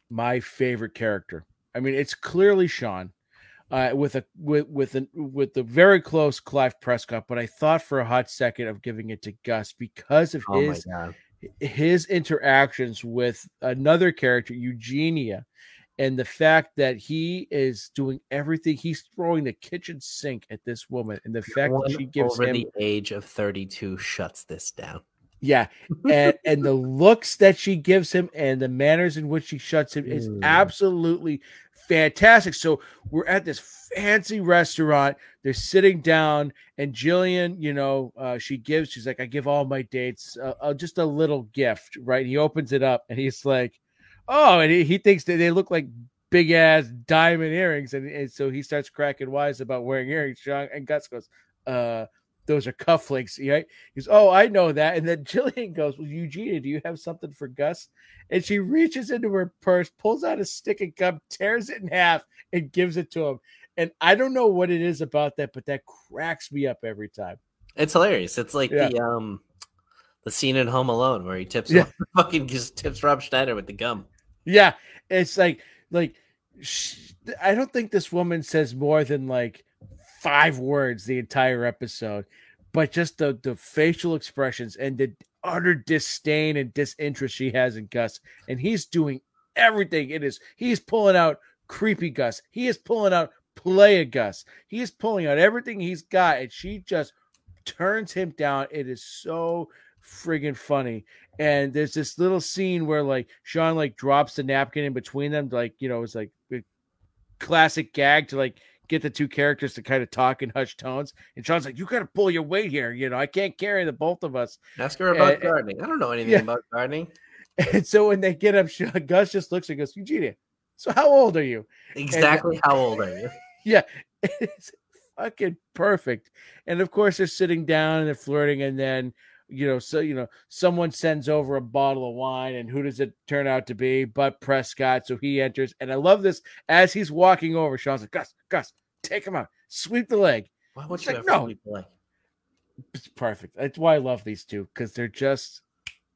E: my favorite character I mean, it's clearly Shawn uh, with a with with a with the very close Clive Prescott, but I thought for a hot second of giving it to Gus because of
A: Oh
E: his his interactions with another character, Eugenia, and the fact that he is doing everything. He's throwing the kitchen sink at this woman, and the fact
A: One
E: that she gives
A: over
E: him
A: the age of 32 shuts this down.
E: Yeah, and and the looks that she gives him and the manners in which she shuts him is
A: Mm.
E: absolutely fantastic. So we're at this fancy restaurant. They're sitting down, and Jillian, you know, uh, she gives. She's like, "I give all my dates uh, uh, just a little gift." Right? He opens it up, and he's like, "Oh," and he, he thinks that they look like big ass diamond earrings, and, and so he starts cracking wise about wearing earrings. And Gus goes, "Uh." Those are cufflinks, right? He goes, Oh, I know that. And then Jillian goes, Well, Eugenia, do you have something for Gus? And she reaches into her purse, pulls out a stick of gum, tears it in half, and gives it to him. And I don't know what it is about that, but that cracks me up every time.
A: It's hilarious. It's like
E: Yeah.
A: the um the scene in Home Alone where he tips
E: Yeah.
A: fucking just tips Rob Schneider with the gum.
E: Yeah, it's like like sh- I don't think this woman says more than like five words the entire episode, but just the the facial expressions and the utter disdain and disinterest she has in Gus, and he's doing everything. It is he's pulling out creepy Gus. He is pulling out play a Gus. He is pulling out everything he's got, and she just turns him down. It is so friggin' funny. And there's this little scene where like Shawn like drops the napkin in between them, like you know, it's like a classic gag to like get the two characters to kind of talk in hushed tones. And Shawn's like, "You got to pull your weight here. You know, I can't carry the both of us."
A: Ask her about
E: Uh,
A: gardening. I don't know anything
E: yeah.
A: about gardening.
E: And so when they get up, Gus just looks and goes, "Eugenia, so how old are you?"
A: Exactly how old are you?
E: Yeah, it's fucking perfect. And of course, they're sitting down and they're flirting, and then you know, so you know, someone sends over a bottle of wine, and who does it turn out to be? But Prescott. So he enters, and I love this as he's walking over. Shawn's like, "Gus, Gus, take him out, sweep the leg."
A: Why would
E: It's
A: you
E: like, no.
A: sweep the leg?
E: It's perfect. That's why I love these two because they're just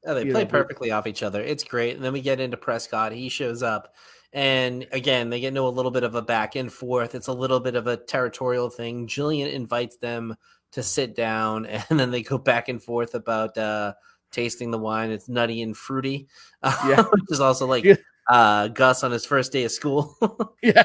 A: they play
E: know,
A: perfectly off each other. It's great. And then we get into Prescott. He shows up. And again, they get into a little bit of a back and forth. It's a little bit of a territorial thing. Jillian invites them to sit down, and then they go back and forth about uh, tasting the wine. It's nutty and fruity,
E: Yeah.
A: which is also like
E: Yeah.
A: uh, Gus on his first day of school.
E: yeah.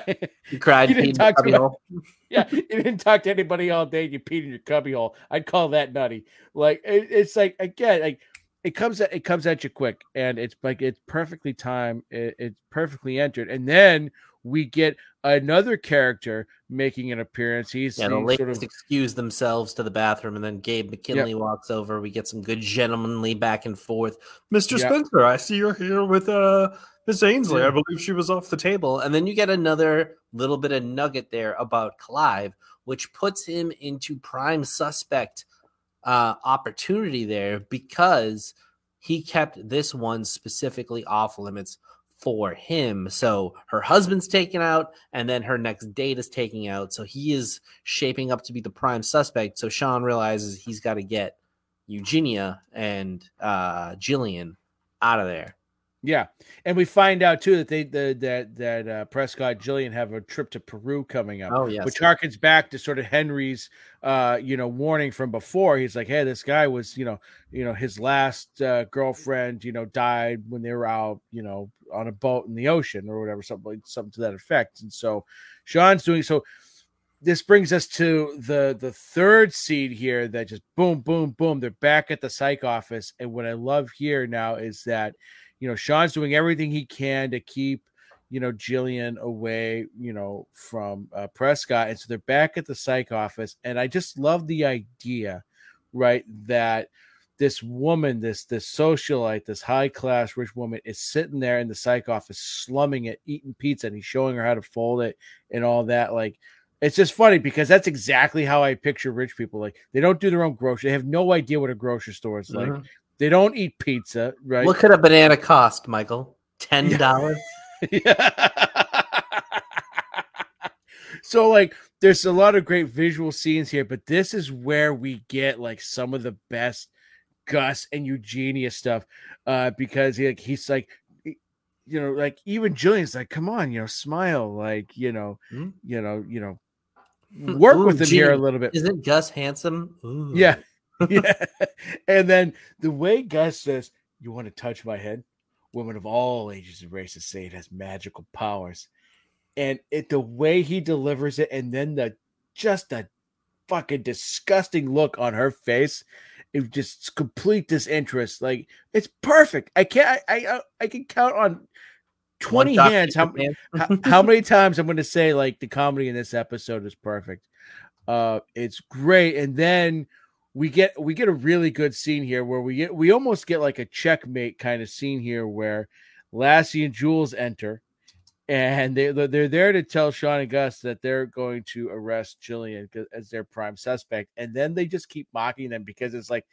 A: he cried.
E: You didn't
A: peed in the
E: talk to yeah, you didn't talk to anybody all day. and You peed in your cubbyhole. I'd call that nutty. Like it, it's like again, like it comes at it comes at you quick, and it's like it's perfectly timed. It, it's perfectly entered, and then we get another character making an appearance. He's,
A: Yeah, the ladies
E: sort of
A: excuse themselves to the bathroom, and then Gabe McKinley walks over. We get some good gentlemanly back and forth. Mr.
E: Yeah.
A: Spencer, I see you're here with uh Miss Ainsley.
E: Yeah.
A: I believe she was off the table. And then you get another little bit of nugget there about Clive, which puts him into prime suspect uh opportunity there because he kept this one specifically off limits for him. So her husband's taken out, and then her next date is taking out. So he is shaping up to be the prime suspect. So Shawn realizes he's got to get Eugenia and uh, Jillian out of there.
E: Yeah, and we find out too that they the, that that uh, Prescott Jillian have a trip to Peru coming up.
A: Oh yes,
E: which harkens back to sort of Henry's uh you know warning from before. He's like hey this guy was you know you know his last uh, girlfriend you know died when they were out you know on a boat in the ocean or whatever something like something to that effect. And so Shawn's doing so this brings us to the the third seed here that just boom boom boom. They're back at the psych office. And what I love here now is that you know Shawn's doing everything he can to keep you know Jillian away, you know, from uh, Prescott, and so they're back at the psych office, and I just love the idea, right, that this woman, this this socialite, this high class rich woman, is sitting there in the psych office, slumming it, eating pizza, and he's showing her how to fold it and all that, like. It's just funny because that's exactly how I picture rich people. Like they don't do their own grocery. They have no idea what a grocery store is like.
A: Mhm.
E: They don't eat pizza, right?
A: What could a banana cost, Michael? Ten dollars. Yeah.
E: so like there's a lot of great visual scenes here but this is where we get like some of the best gus and eugenia stuff uh because he, like he's like you know, like even Jillian's like, come on, you know, smile, like you know,
A: Hmm?
E: you know, you know, work
A: Ooh,
E: with him here a little bit.
A: Isn't Gus handsome? Ooh.
E: Yeah. yeah. And then the way Gus says, You want to touch my head? Women of all ages and races say it has magical powers. And it the way he delivers it, and then the just the fucking disgusting look on her face. It just complete disinterest. Like it's perfect. I can't I I, I can count on 20
A: shot
E: hands how, how, how many times I'm going to say like the comedy in this episode is perfect. Uh, it's great, and then we get we get a really good scene here where we get we almost get like a checkmate kind of scene here where Lassie and Jules enter, and they they're there to tell Shawn and Gus that they're going to arrest Jillian as their prime suspect, and then they just keep mocking them because it's like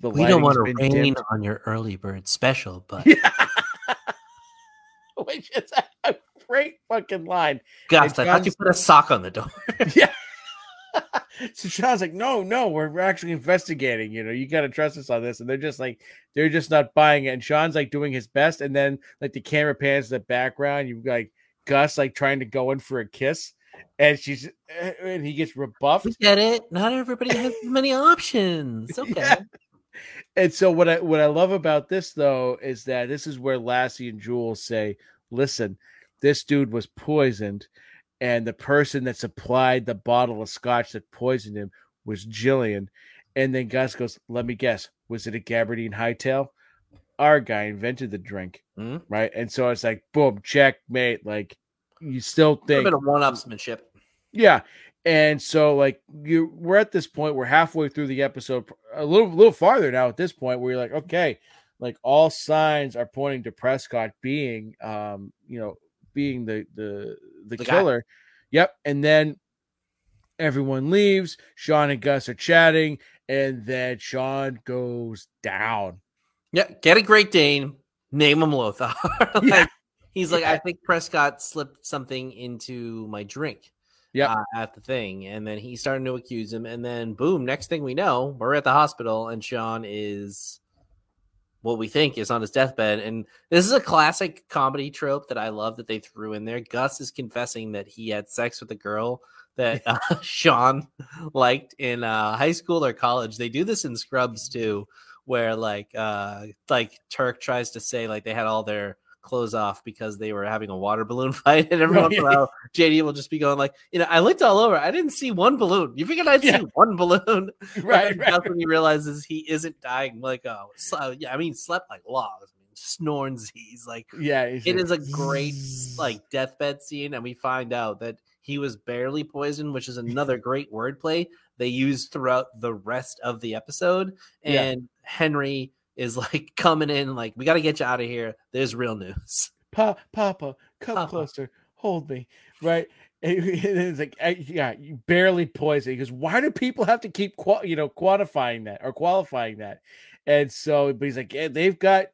E: the
A: We don't want to rain
E: dimmed.
A: on your early bird special, but
E: Yeah. Which is a great fucking line.
A: Gus, I thought you put a sock on the door.
E: Yeah. so Shawn's like, no, no, we're, we're actually investigating. You know, you got to trust us on this. And they're just like, they're just not buying it. And Shawn's like doing his best. And then like the camera pans to the background. You've like Gus like trying to go in for a kiss. And she's, eh, and he gets rebuffed.
A: We get it. Not everybody has many options. Okay.
E: Yeah. And so what I what I love about this though is that this is where Lassie and Jules say, "Listen, this dude was poisoned, and the person that supplied the bottle of scotch that poisoned him was Jillian." And then Gus goes, "Let me guess, was it a Gabardine Hightail? Our guy invented the drink,
A: Hmm?
E: right?" And so it's like, boom, checkmate. Like you still
A: A
E: think
A: bit of one-upsmanship.
E: yeah. And so like you we're at this point, we're halfway through the episode, a little little farther now at this point where you're like, okay, like all signs are pointing to Prescott being um, you know, being the the the,
A: The guy.
E: killer. Yep. And then everyone leaves, Shawn and Gus are chatting, and then Shawn goes down.
A: Yeah, get a Great Dane, name him Lothar. like,
E: Yeah.
A: He's like,
E: Yeah.
A: I think Prescott slipped something into my drink.
E: Yeah.
A: uh, at the thing, and then he's starting to accuse him, and then boom, next thing we know, we're at the hospital, and Shawn is what we think is on his deathbed, and this is a classic comedy trope that I love that they threw in there. Gus is confessing that he had sex with a girl that uh, Shawn liked in uh, high school or college. They do this in Scrubs too, where like uh, like Turk tries to say like they had all their clothes off because they were having a water balloon fight, and every once in a while JD will just be going like, you know, I looked all over, I didn't see one balloon. You figured I'd
E: Yeah.
A: see one balloon,
E: Right,
A: And
E: right.
A: That's when he realizes he isn't dying like uh, oh, so, uh, yeah, I mean, slept like logs, I mean, snoring Z's like
E: Yeah. he's
A: it
E: like,
A: is a great like deathbed scene, and we find out that he was barely poisoned, which is another great wordplay they use throughout the rest of the episode.
E: Yeah.
A: And Henry is like coming in, like, we got to get you out of here. There's real news.
E: Pa- Papa, come
A: Papa.
E: closer, hold me, right? And it's like, yeah, you barely poison. Because why do people have to keep, you know, quantifying that or qualifying that? And so, but he's like, yeah, they've got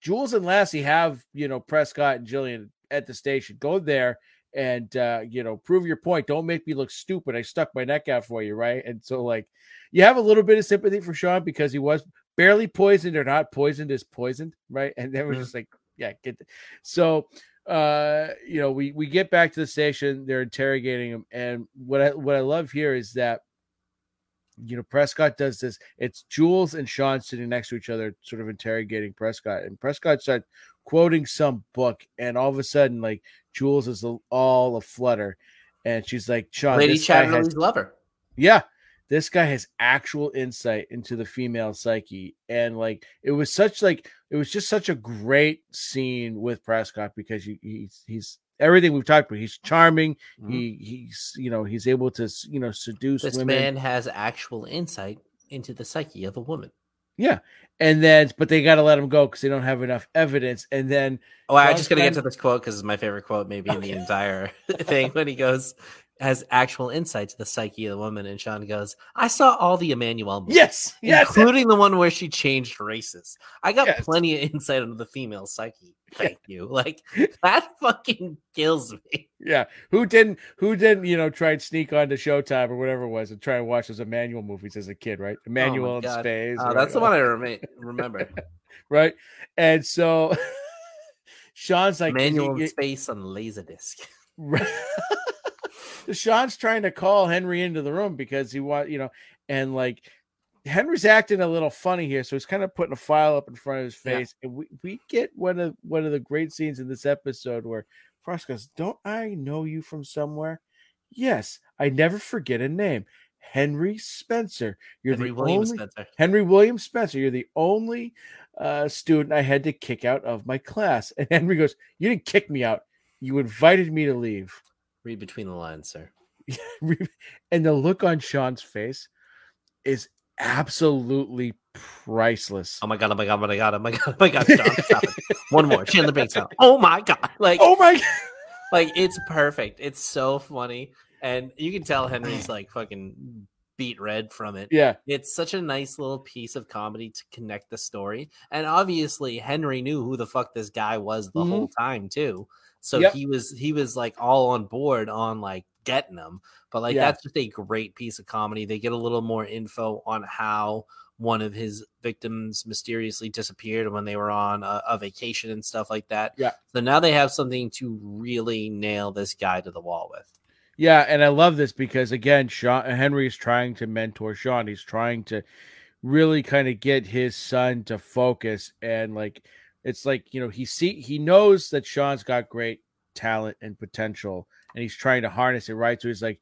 E: Jules and Lassie have, you know, Prescott and Jillian at the station. Go there and, uh, you know, prove your point. Don't make me look stupid. I stuck my neck out for you, right? And so, like, you have a little bit of sympathy for Shawn because he was barely poisoned or not poisoned is poisoned, right? And then we're
A: Mhm.
E: just like, yeah, get the, so uh you know we we get back to the station they're interrogating him and what i what i love here is that you know prescott does this it's jules and shawn sitting next to each other sort of interrogating prescott and prescott starts quoting some book and all of a sudden like jules is all a flutter and she's like shawn
A: Lady
E: guy has
A: Chatterley's lover.
E: yeah this guy has actual insight into the female psyche and like it was such like it was just such a great scene with prescott because you, he's he's everything we've talked about he's charming
A: Mhm.
E: he he's you know he's able to you know seduce women.
A: This
E: women
A: man has actual insight into the psyche of a woman. Yeah.
E: And then but they got to let him go because they don't have enough evidence and then
A: Oh, I
E: Shawn
A: just gotta get to this quote because it's my favorite quote, maybe in the entire thing. When he goes, has actual insight to the psyche of the woman, and Shawn goes, "I saw all the Emmanuelle movies,
E: yes yes
A: including the one where she changed races. I got
E: Yes.
A: plenty of insight into the female psyche. Thank you. Like that fucking kills me.
E: yeah who didn't who didn't you know try and sneak onto showtime or whatever it was and try and watch those emmanuelle movies as a kid right oh emmanuelle in
A: God.
E: space
A: Oh,
E: right?
A: that's the one I rem- remember.
E: right? And so, Shawn's like
A: Emmanuelle
E: y-
A: space on Laserdisc.
E: Shawn's trying to call Henry into the room because he want you know, and like Henry's acting a little funny here, so he's kind of putting a file up in front of his
A: Yeah.
E: face, and we, we get one of one of the great scenes in this episode where Frost goes, "Don't I know you from somewhere?" Yes, I never forget a name, Henry Spencer. You're
A: Henry
E: the
A: William
E: only
A: Spencer.
E: Henry William Spencer. You're the only uh, student I had to kick out of my class. And Henry goes, "You didn't kick me out. You invited me to leave."
A: Read between the lines, sir.
E: and the look on Shawn's face is absolutely priceless.
A: Oh my god! Oh my god! Oh my god! Oh my god! Oh my god! Stop, stop it. One more. Chandler Bing sound. Oh my god! Like,
E: Oh my god!
A: like it's perfect. It's so funny, and you can tell Henry's like fucking beat red from it.
E: Yeah,
A: It's such a nice little piece of comedy to connect the story, and obviously Henry knew who the fuck this guy was the
E: Mhm.
A: whole time too. So
E: Yep.
A: he was he was like all on board on like getting them. But like
E: Yeah.
A: that's just a great piece of comedy. They get a little more info on how one of his victims mysteriously disappeared when they were on a, a vacation and stuff like that.
E: Yeah.
A: So now they have something to really nail this guy to the wall with.
E: yeah, and I love this because again, Shawn Henry is trying to mentor Shawn. He's trying to really kind of get his son to focus and like it's like you know he see he knows that Shawn's got great talent and potential and he's trying to harness it right? So he's like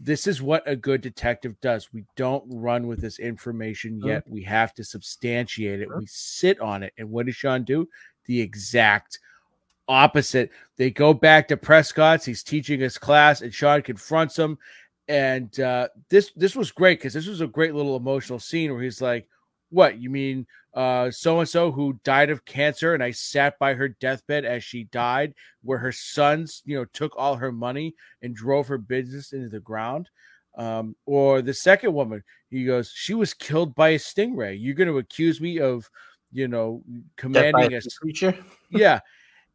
E: this is what a good detective does. We don't run with this information
A: Mhm.
E: yet. We have to substantiate it.
A: Mhm.
E: we sit on it. And what does Shawn do? The exact opposite. They go back to Prescott's. He's teaching his class and Shawn confronts him. And uh this this was great because this was a great little emotional scene where he's like what you mean uh so and so who died of cancer and I sat by her deathbed as she died where her sons you know took all her money and drove her business into the ground? Um or the second woman he goes she was killed by a stingray. You're going to accuse me of you know commanding
A: a
E: a
A: creature.
E: yeah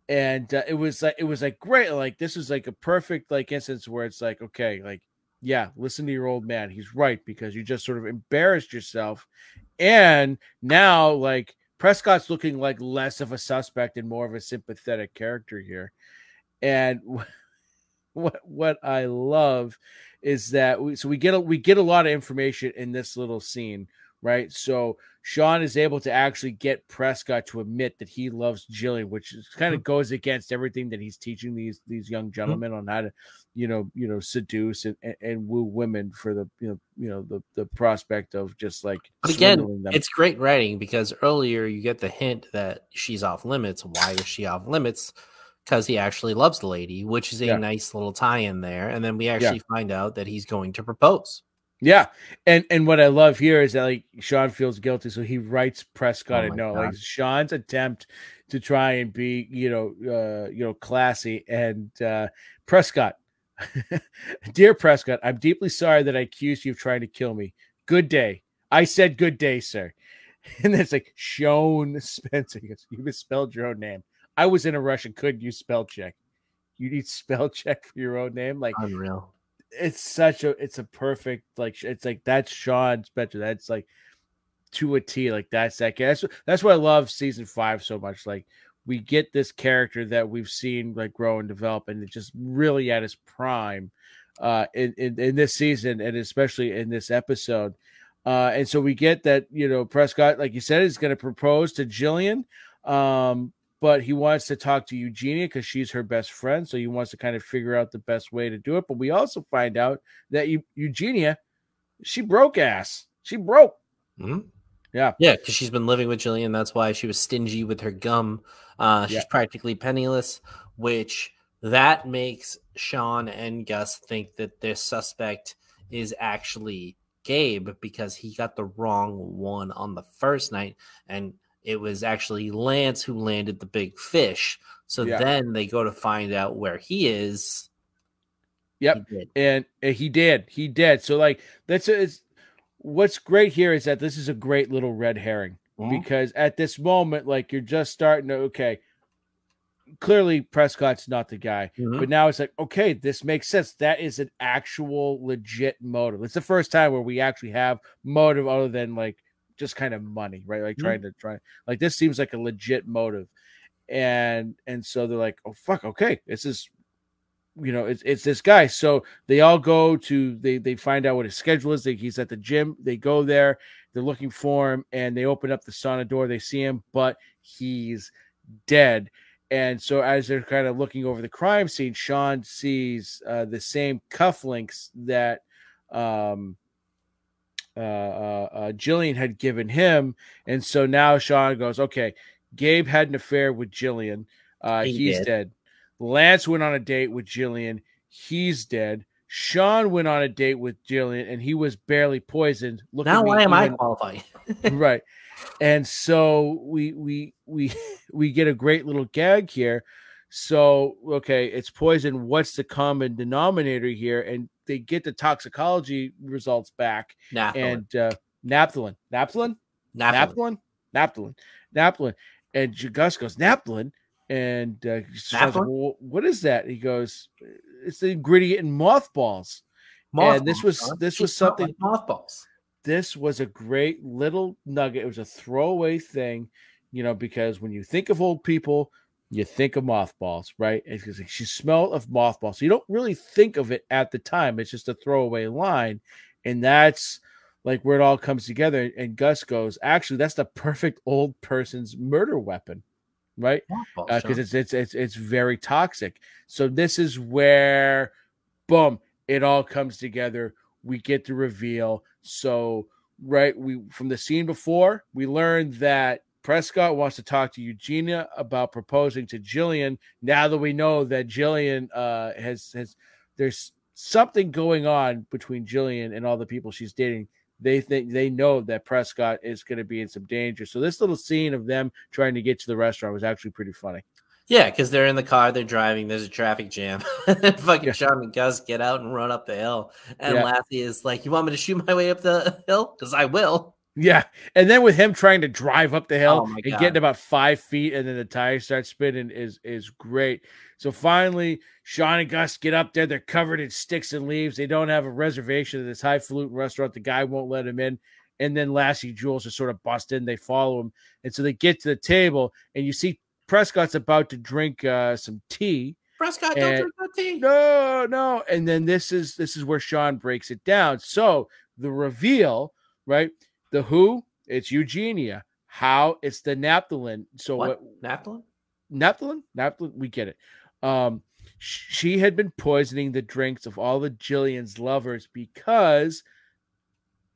E: and uh, it was like it was like great like this is like a perfect like instance where it's like okay like yeah listen to your old man. He's right because you just sort of embarrassed yourself and now like prescott's looking like less of a suspect and more of a sympathetic character here. And what what i love is that we so we get a we get a lot of information in this little scene right so Shawn is able to actually get Prescott to admit that he loves Jillian, which is, kind of mm-hmm. goes against everything that he's teaching these these young mm-hmm. gentlemen on how to, you know, you know, seduce and, and, and woo women for the you know you know the the prospect of just like
A: But again, it's great writing because earlier you get the hint that she's off limits. Why is she off limits? Because he actually loves the lady, which is a
E: Yeah.
A: nice little tie in there. And then we actually find out that he's going to propose.
E: Yeah, and and what I love here is that like Shawn feels guilty, so he writes Prescott
A: Oh
E: a note.
A: God.
E: Like Shawn's attempt to try and be, you know, uh, you know, classy and uh Prescott. Dear Prescott, I'm deeply sorry that I accused you of trying to kill me. Good day. I said good day, sir. And then it's like Shawn Spencer. Goes, You misspelled your own name. I was in a rush and couldn't use spell check. You need spell check for your own name. Like
A: Unreal.
E: It's such a it's a perfect like it's like that's Shawn Spencer. That's like to a T. Like that's that. That's that's why I love season five so much. Like we get this character that we've seen like grow and develop, and it's just really at his prime uh in, in in this season and especially in this episode. Uh and so we get that, you know, Prescott, like you said, is gonna propose to Jillian. Um but he wants to talk to Eugenia because she's her best friend. So he wants to kind of figure out the best way to do it. But we also find out that Eu- Eugenia, she broke ass. She broke.
A: Mhm.
E: Yeah.
A: Yeah, because she's been living with Jillian. That's why she was stingy with her gum. Uh, she's
E: Yeah.
A: practically penniless, which that makes Shawn and Gus think that their suspect is actually Gabe because he got the wrong one on the first night. And it was actually Lance who landed the big fish. So
E: Yeah.
A: then they go to find out where he is.
E: Yep.
A: He.
E: And, he did. He did. So like that's it's what's great here is that this is a great little red herring
A: Mhm.
E: because at this moment, like you're just starting to okay. Clearly, Prescott's not the guy,
A: Mhm.
E: but now it's like, okay, this makes sense. That is an actual legit motive. It's the first time where we actually have motive other than like just kind of money, right? Like
A: Mhm.
E: trying to try, like this seems like a legit motive. and and so they're like, oh fuck, okay, this is you know it's it's this guy so they all go to they they find out what his schedule is they, he's at the gym they go there they're looking for him and they open up the sauna door they see him but he's dead and so as they're kind of looking over the crime scene shawn sees uh, the same cufflinks that um uh, uh, uh, Jillian had given him, and so now Shawn goes, okay, Gabe had an affair with Jillian. Uh,
A: He
E: he's
A: did.
E: dead. Lance went on a date with Jillian. He's dead. Shawn went on a date with Jillian, and he was barely poisoned. Look
A: now why am I qualifying?
E: right and so we we we we get a great little gag here so okay it's poison what's the common denominator here and they get the toxicology results back and uh naphthalene naphthalene
A: Naphthalene.
E: naphthalene naphthalene naphthalene and Gus goes naphthalene and uh Shawn's like, well, what is that? He goes it's the ingredient in mothballs. And this was-
A: Shawn.
E: this was
A: smelled
E: something-
A: like mothballs.
E: this was a great little nugget. It was a throwaway thing, you know, because when you think of old people, you think of mothballs, right? It's because she smelled of mothballs. So you don't really think of it at the time. It's just a throwaway line. And that's like where it all comes together. And Gus goes, actually, that's the perfect old person's murder weapon, right? Because
A: uh, Shawn.
E: it's it's it's it's very toxic. So this is where, boom, it all comes together. We get the reveal. So right, we from the scene before, we learned that Prescott wants to talk to Eugenia about proposing to Jillian. Now that we know that Jillian uh, has has there's something going on between Jillian and all the people she's dating. They think they know that Prescott is going to be in some danger. So this little scene of them trying to get to the restaurant was actually pretty funny.
A: Yeah, because they're in the car, they're driving, there's a traffic jam. fucking
E: Yeah.
A: Shawn and Gus get out and run up the hill. And
E: Yeah.
A: Lassie is like, You want me to shoot my way up the hill? Because I will.
E: Yeah, and then with him trying to drive up the hill
A: Oh
E: and getting about five feet, and then the tires start spinning is is great. So finally, Shawn and Gus get up there. They're covered in sticks and leaves. They don't have a reservation at this highfalutin restaurant. The guy won't let him in. And then Lassie Jules are sort of bust in. They follow him, and so they get to the table, and you see Prescott's about to drink uh, some tea.
A: Prescott, don't drink that tea.
E: No, no. And then this is this is where Shawn breaks it down. So the reveal, right? The who, it's Eugenia. How it's the naphthalene. So
A: What?
E: what,
A: Naphthalene?
E: naphthalene? Naphthalene, we get it. Um she had been poisoning the drinks of all the Jillian's lovers because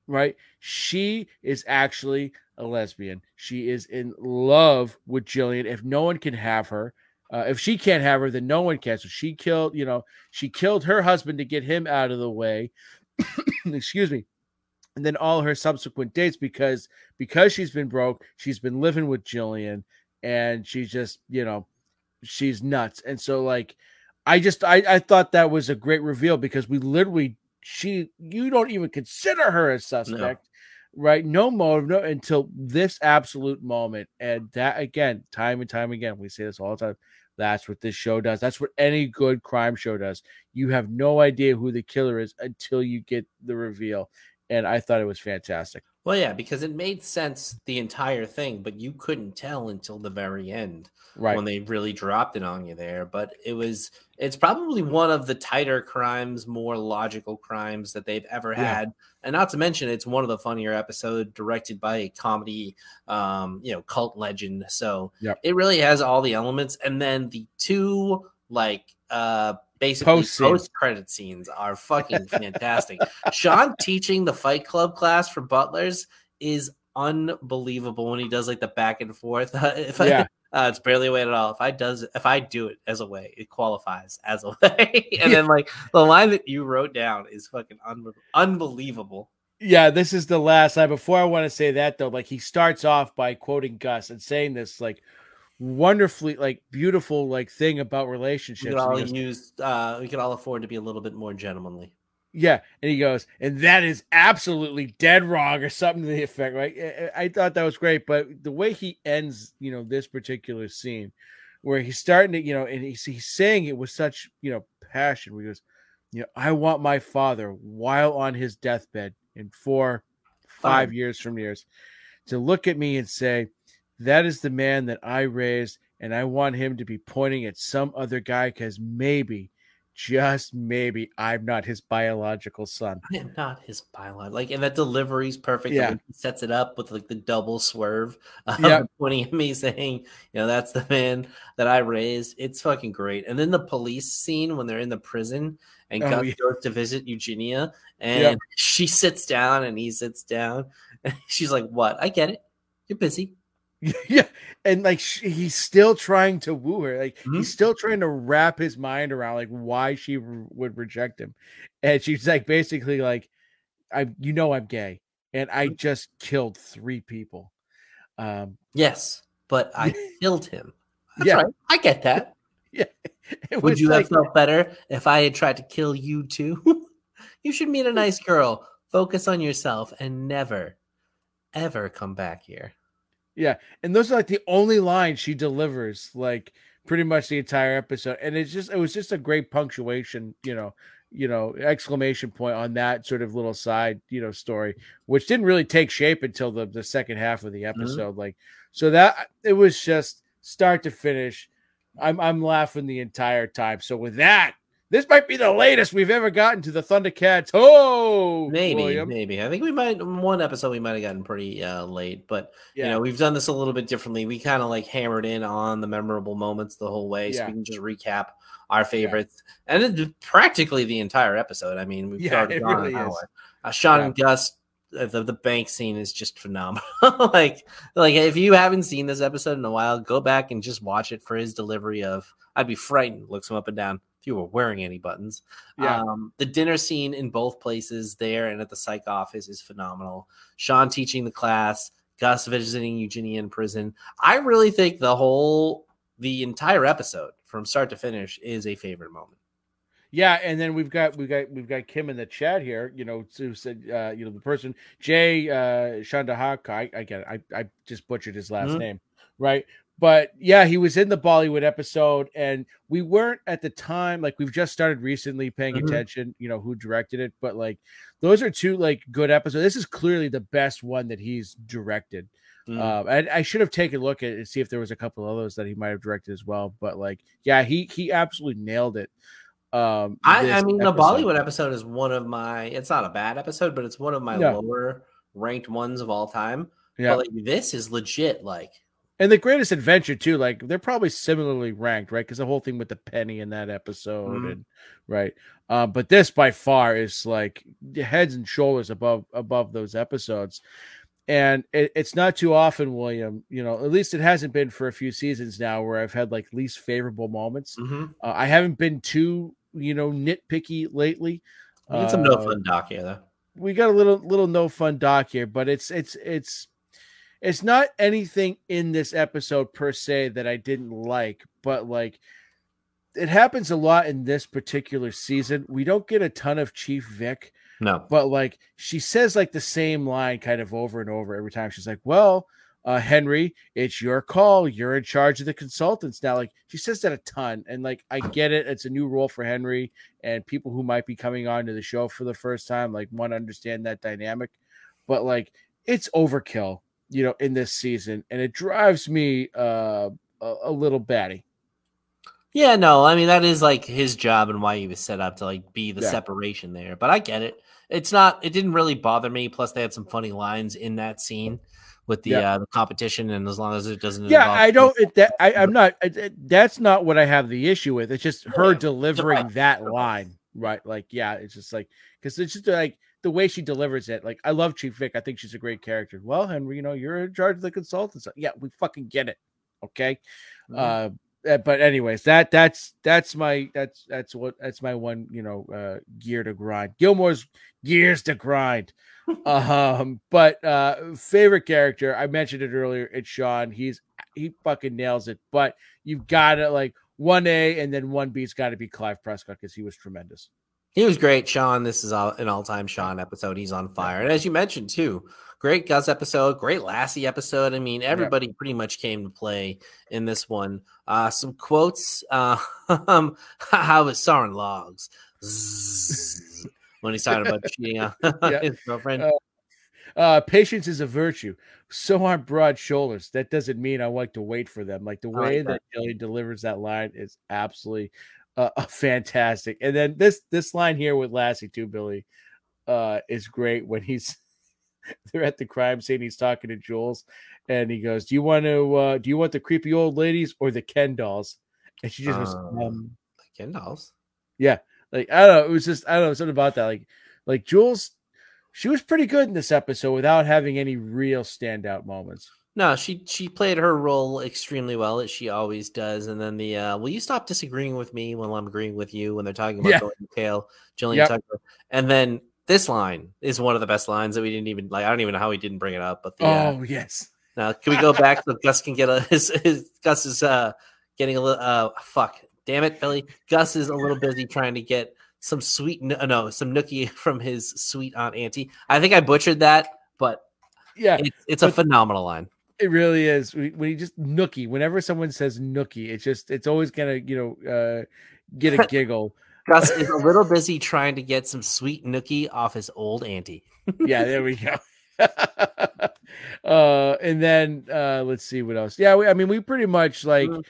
E: right? She is actually a lesbian. She is in love with Jillian. If no one can have her, uh, if she can't have her, then no one can. So she killed, you know, she killed her husband to get him out of the way. Excuse me. And then all her subsequent dates because because she's been broke, she's been living with Jillian, and she's just, you know, she's nuts. And so like I just I, I thought that was a great reveal because we literally she you don't even consider her a suspect right? No motive no until this absolute moment. And that again time and time again we say this all the time that's what this show does. That's what any good crime show does. You have no idea who the killer is until you get the reveal and i thought it was fantastic
A: Well, yeah, because it made sense the entire thing, but you couldn't tell until the very end
E: right
A: when they really dropped it on you there. But it was, it's probably one of the tighter crimes, more logical crimes that they've ever
E: Yeah.
A: had. And not to mention, it's one of the funnier episode directed by a comedy, um, you know, cult legend. So
E: Yep.
A: it really has all the elements. And then the two, like, uh, basically
E: Post
A: post credit scenes are fucking fantastic. Shawn teaching the Fight Club class for butlers is unbelievable when he does like the back and forth. if
E: Yeah.
A: I, uh, it's barely a way at all. If I does, if I do it as a way, it qualifies as a way. and then like the line that you wrote down is fucking un- unbelievable.
E: yeah this is the last line before i want to say that though like he starts off by quoting gus and saying this like wonderfully like beautiful like thing about
A: We
E: relationships
A: could all
E: goes,
A: use, uh, we could all afford to be a little bit more gentlemanly.
E: Yeah, and he goes, and that is absolutely dead wrong, or something to the effect. Right? I- I I thought that was great, but the way he ends, you know, this particular scene, where he's starting to, you know, and he's, he's saying it with such, you know, passion. Where he goes, you know, I want my father while on his deathbed in four, five
A: Fine.
E: years from years, to look at me and say, that is the man that I raised and I want him to be pointing at some other guy because maybe, just maybe, I'm not his biological son.
A: I am not his biological. Like, and that delivery's perfect.
E: Yeah.
A: Yeah. He sets it up with like the double swerve, of
E: Yep.
A: pointing at me saying, you know, that's the man that I raised. It's fucking great. And then the police scene when they're in the prison and
E: Oh,
A: Gus
E: yeah.
A: goes to visit Eugenia and she sits down and he sits down. And she's like, What? I get it. You're busy.
E: yeah, and like sh- he's still trying to woo her. Like
A: Mhm.
E: he's still trying to wrap his mind around like why she would reject him, and she's like basically like, "I, you know, I'm gay, and I
A: Mm-hmm.
E: just killed three people." Um,
A: Yes, but I killed him. That's
E: Yeah.
A: right. I get that.
E: it
A: Would you
E: like,
A: have felt better if I had tried to kill you too? you should meet a nice girl, focus on yourself, and never, ever come back here.
E: Yeah, and those are like the only lines she delivers, like pretty much the entire episode. And it's just it was just a great punctuation, you know, you know, exclamation point on that sort of little side, you know, story, which didn't really take shape until the the second half of the mm-hmm. episode. Like, so that it was just start to finish. I'm I'm laughing the entire time. So with that, this might be the latest we've ever gotten to the Thundercats. Oh,
A: Maybe,
E: William.
A: maybe. I think we might one episode we might have gotten pretty uh, late, but
E: Yeah.
A: you know we've done this a little bit differently. We kind of like hammered in on the memorable moments the whole way, so
E: Yeah.
A: we can just recap our favorites and it's practically the entire episode. I mean, we've
E: Yeah,
A: already
E: it
A: gone
E: really
A: an hour. Uh, Shawn
E: Yeah.
A: and Gus, uh, the, the bank scene is just phenomenal. like, like if you haven't seen this episode in a while, go back and just watch it for his delivery of. I'd be frightened. Looks him up and down if you were wearing any buttons.
E: Yeah.
A: Um, the dinner scene in both places there and at the psych office is phenomenal. Shawn teaching the class, Gus visiting Eugenia in prison. I really think the whole, the entire episode from start to finish is a favorite moment.
E: Yeah, and then we've got we've got we've got Kim in the chat here. You know, who said uh, you know the person Jay uh, Shandahaka. I, I get it. I I just butchered his last
A: Mhm.
E: name, right? But yeah, he was in the Bollywood episode, and we weren't at the time like we've just started recently paying
A: Mhm.
E: attention. You know who directed it, but like those are two like good episodes. This is clearly the best one that he's directed.
A: Mm.
E: Um, and I should have taken a look at it and see if there was a couple of those that he might have directed as well. But like, yeah, he he absolutely nailed it. Um,
A: I, I mean, the. Bollywood episode is one of my. It's not a bad episode, but it's one of my lower ranked ones of all time.
E: Yeah.
A: But like, this is legit. Like,
E: And the greatest adventure too, like they're probably similarly ranked, right? Because the whole thing with the penny in that episode,
A: Mhm.
E: and right. Um, but this by far is like heads and shoulders above above those episodes. And it, it's not too often, William. You know, at least it hasn't been for a few seasons now, where I've had like least favorable moments.
A: mhm.
E: Uh, I haven't been too, you know, nitpicky lately.
A: we get some no
E: Uh,
A: fun doc here though.
E: we got a little little no fun doc here, but it's it's it's it's not anything in this episode per se that I didn't like, but like it happens a lot in this particular season. We don't get a ton of Chief Vick,
A: No,
E: but like she says like the same line kind of over and over every time. She's like, "Well, uh, Henry, it's your call. You're in charge of the consultants now." Like she says that a ton, and like I get it. It's a new role for Henry, and people who might be coming on to the show for the first time like want to understand that dynamic. But like it's overkill, you know, in this season, and it drives me uh, a, a little batty.
A: Yeah, no, I mean that is like his job and why he was set up to like be the
E: Yeah.
A: separation there. But I get it. It's not. It didn't really bother me. Plus, they had some funny lines in that scene with the
E: Yeah.
A: uh, the competition, and as long as it doesn't.
E: Yeah, I don't. It, that I, I'm not. it- that's not what I have the issue with. It's just her
A: Yeah,
E: delivering that line, right? Like, yeah, it's just like because it's just like the way she delivers it. Like, I love Chief Vick. I think she's a great character. Well, Henry, you know, you're in charge of the consultants. Yeah, we fucking get it. Okay.
A: Mhm.
E: Uh, uh, but anyways, that that's that's my that's that's what that's my one you know uh gear to grind. Gilmore's gears to grind. um, but uh favorite character, I mentioned it earlier, it's Shawn. He's he fucking nails it. But you've got to like one A and then one B's got to be Clive Prescott because he was tremendous.
A: He was great, Shawn. This is an all-time Shawn episode. He's on fire, and as you mentioned too, great Gus episode, great Lassie episode. I mean, everybody pretty much came to play in this one. Uh, some quotes. Uh, um, how was sawing logs Zzz, when he's talking about cheating on
E: Yeah.
A: his girlfriend.
E: Uh, Uh, patience is a virtue. So on broad shoulders. That doesn't mean I like to wait for them. Like the way
A: that.
E: Jillian delivers that line is absolutely uh, fantastic. And then this this line here with Lassie too, Billy, uh, is great when he's they're at the crime scene. He's talking to Jules, and he goes, "Do you want to? Uh, do you want the creepy old ladies or the Ken dolls?" And she just goes,
A: Um,
E: um,
A: Ken dolls.
E: Yeah, like I don't know. It was just I don't know something about that. Like like Jules, she was pretty good in this episode without having any real standout moments.
A: No, she she played her role extremely well, as she always does. And then the uh, will you stop disagreeing with me when I'm agreeing with you when they're talking about
E: Yeah.
A: Gordon Kale, Jillian
E: Yep.
A: Tucker, and then this line is one of the best lines that we didn't even like. I don't even know how we didn't bring it up, but the uh,
E: Oh yes,
A: now can we go back so Gus can get a his, his Gus is uh getting a little uh fuck damn it Billy Gus is a little busy trying to get some sweet no, no some nookie from his sweet aunt Auntie. I think I butchered that, but
E: yeah,
A: it's it's a phenomenal line.
E: It really is. We- When you just nookie, whenever someone says nookie, it's just it's always gonna you know uh, get a giggle.
A: Gus is a little busy trying to get some sweet nookie off his old auntie.
E: yeah, there we go. uh, and then uh, let's see what else. Yeah, we, I mean, we pretty much like
A: Mhm.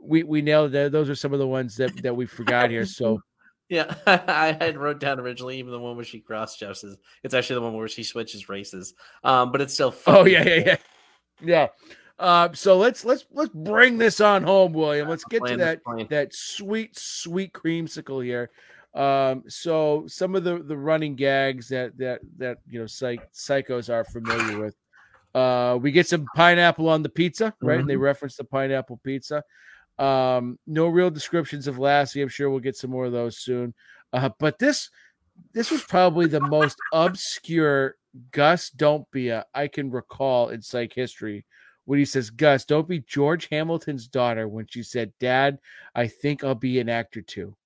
E: we we nailed that. Those are some of the ones that that we forgot here. So
A: Yeah, I had wrote down originally even the one where she cross dresses. It's actually the one where she switches races. Um, but it's still fun.
E: Oh yeah, yeah, yeah, yeah. Uh, so let's let's let's bring this on home, William. Let's get to that that sweet sweet creamsicle here. Um, so some of the the running gags that that that you know psych, psychos are familiar with. Uh, we get some pineapple on the pizza, right? And they reference the pineapple pizza. Um, no real descriptions of Lassie. I'm sure we'll get some more of those soon. Uh, but this this was probably the most obscure Gus don't be a I can recall in psych history when he says, Gus, don't be George Hamilton's daughter when she said, Dad, I think I'll be an actor too.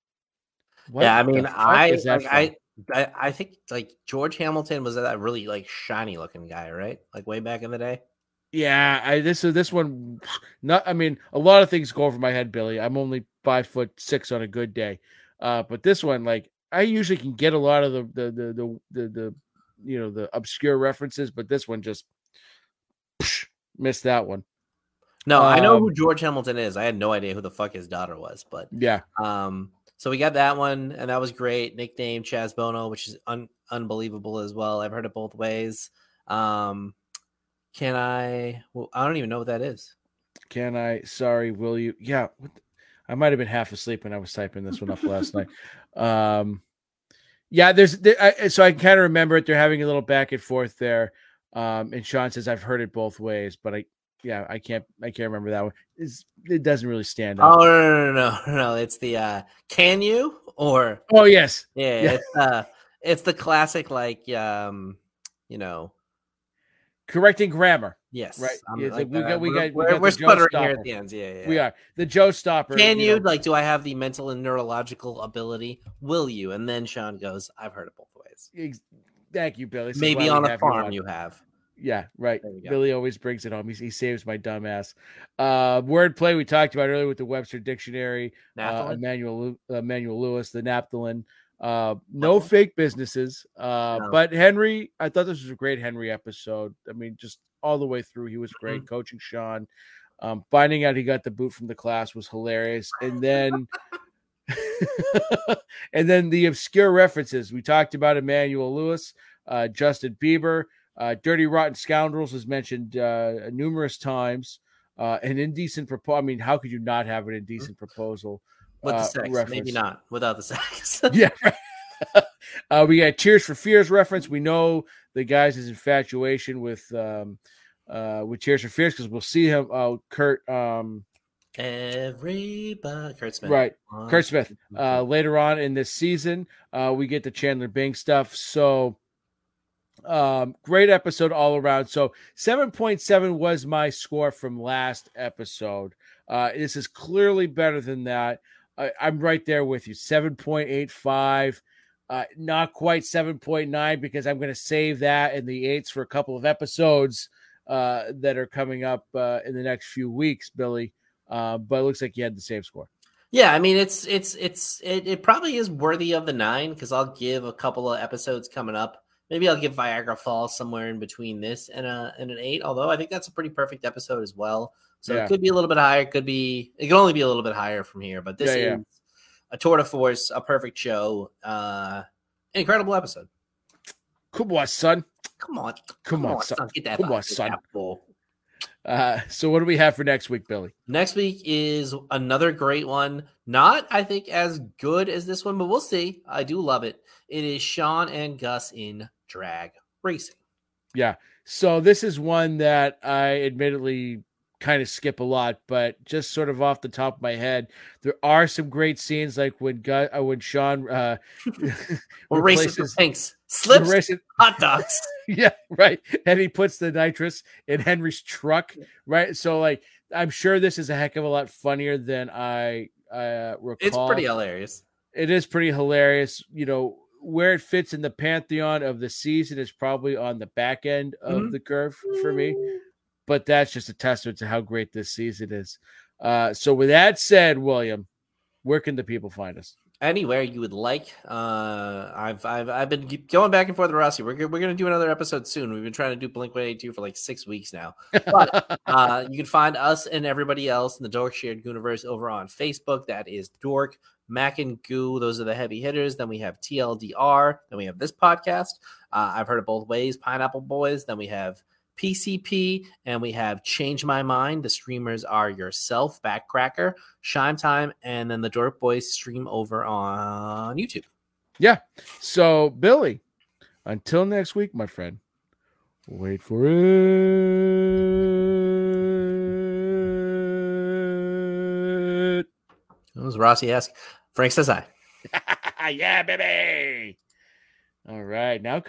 E: What
A: yeah, I mean, I, like, I? I I think like George Hamilton was that really like shiny looking guy, right? Like way back in the day.
E: yeah, I this is this one not I mean, a lot of things go over my head, Billy. I'm only five foot six on a good day. Uh, but this one, like I usually can get a lot of the the the the the, the you know the obscure references, but this one just missed that one.
A: No, I know
E: Um,
A: who George Hamilton is. I had no idea who the fuck his daughter was, but
E: Yeah.
A: um, so we got that one, and that was great. Nickname Chaz Bono, which is un- unbelievable as well. I've heard it both ways. Um, can I? Well, I don't even know what that is.
E: Can I? Sorry, will you? Yeah, I might have been half asleep when I was typing this one up last night. Um, yeah, there's there, I, so I can kind of remember it. They're having a little back and forth there. Um, and Shawn says I've heard it both ways, but I yeah I can't I can't remember that one. It's, it doesn't really stand out.
A: Oh no no no no no! no. It's the uh, can you or
E: Oh, yes,
A: yeah,
E: Yeah.
A: it's uh, it's the classic like um, you know,
E: correcting grammar.
A: Yes,
E: Right.
A: I'm
E: it's like we got- we
A: we're-
E: got- we
A: we're,
E: got
A: we're sputtering here at the end. Yeah, yeah.
E: We are the Joe Stopper.
A: Can you,
E: know,
A: like? Do I have the mental and neurological ability? Will you? And then Shawn goes, "I've heard it both ways.
E: Thank you, Billy. This
A: Maybe on a farm you have."
E: Yeah, right.
A: There we go.
E: Billy always brings it home. He, he saves my dumb ass. Uh, wordplay we talked about earlier with the Webster Dictionary. Uh, Emmanuel Emmanuel Lewis, the Naphthalene. Uh, no fake businesses. Uh,
A: No.
E: but Henry, I thought this was a great Henry episode. I mean, just all the way through, he was
A: Mm-hmm.
E: great. Coaching Shawn, um, finding out he got the boot from the class was hilarious, and then. and then the obscure references we talked about Emmanuel Lewis, uh, Justin Bieber, uh, Dirty Rotten Scoundrels was mentioned uh, numerous times. Uh, an indecent proposal. I mean, how could you not have an indecent proposal?
A: with the
E: uh,
A: sex, maybe not without the sex.
E: Yeah. uh, we got Tears for Fears reference. We know the guys' infatuation with um, uh, with Tears for Fears because we'll see him. Uh, Curt, um,
A: Everybody, Curt Smith,
E: right? Curt Smith. Uh, later on in this season, uh, we get the Chandler Bing stuff. So, um, great episode all around. So, 7.7 was my score from last episode. Uh, this is clearly better than that. I, I'm right there with you. 7.85. Uh, not quite 7.9 because I'm going to save that and the eights for a couple of episodes uh, that are coming up uh, in the next few weeks, Billy. Uh, but it looks like you had the same score.
A: Yeah, I mean it's it's it's it, it probably is worthy of the nine because I'll give a couple of episodes coming up maybe I'll give Viagra Falls somewhere in between this and a and an eight. Although I think that's a pretty perfect episode as well. So
E: Yeah.
A: it could be a little bit higher. It could be. It could only be a little bit higher from here. But this
E: Yeah, yeah.
A: A tour de force, a perfect show, uh, incredible episode.
E: Come on, son.
A: Come on,
E: Come on, son.
A: get that.
E: Come on,
A: get
E: son. Uh, so what do we have for next week, Billy?
A: Next week is another great one. Not, I think, as good as this one, but we'll see. I do love it. It is Shawn and Gus in drag racing.
E: Yeah. So this is one that I admittedly kind of skip a lot, but just sort of off the top of my head, there are some great scenes like when Gus, uh, when Shawn uh,
A: for
E: replaces-
A: pinks, slips, hot dogs.
E: yeah, right. And he puts the nitrous in Henry's truck, right? So like, I'm sure this is a heck of a lot funnier than I uh, recall.
A: It's pretty hilarious.
E: it is pretty hilarious. You know, where it fits in the pantheon of the season is probably on the back end of
A: Mhm.
E: the curve for me. But that's just a testament to how great this season is. Uh, so, with that said, William, where can the people find us?
A: Anywhere you would like. Uh, I've I've I've been going back and forth with Rossi. We're we're gonna do another episode soon. We've been trying to do Blink One Eighty Two for like six weeks now. But uh, you can find us and everybody else in the Dork Shared Universe over on Facebook. That is Dork, Mac and Goo. Those are the heavy hitters. Then we have TLDR. Then we have this podcast. Uh, I've heard it both ways. Pineapple Boys. Then we have PCP, and we have Change My Mind. The streamers are yourself, Backcracker, Shime Time, and then the Dork Boys stream over on YouTube.
E: Yeah. So, Billy, until next week, my friend, wait for it.
A: That was Rossi esque. Frank says I.
E: yeah, baby. All right. Now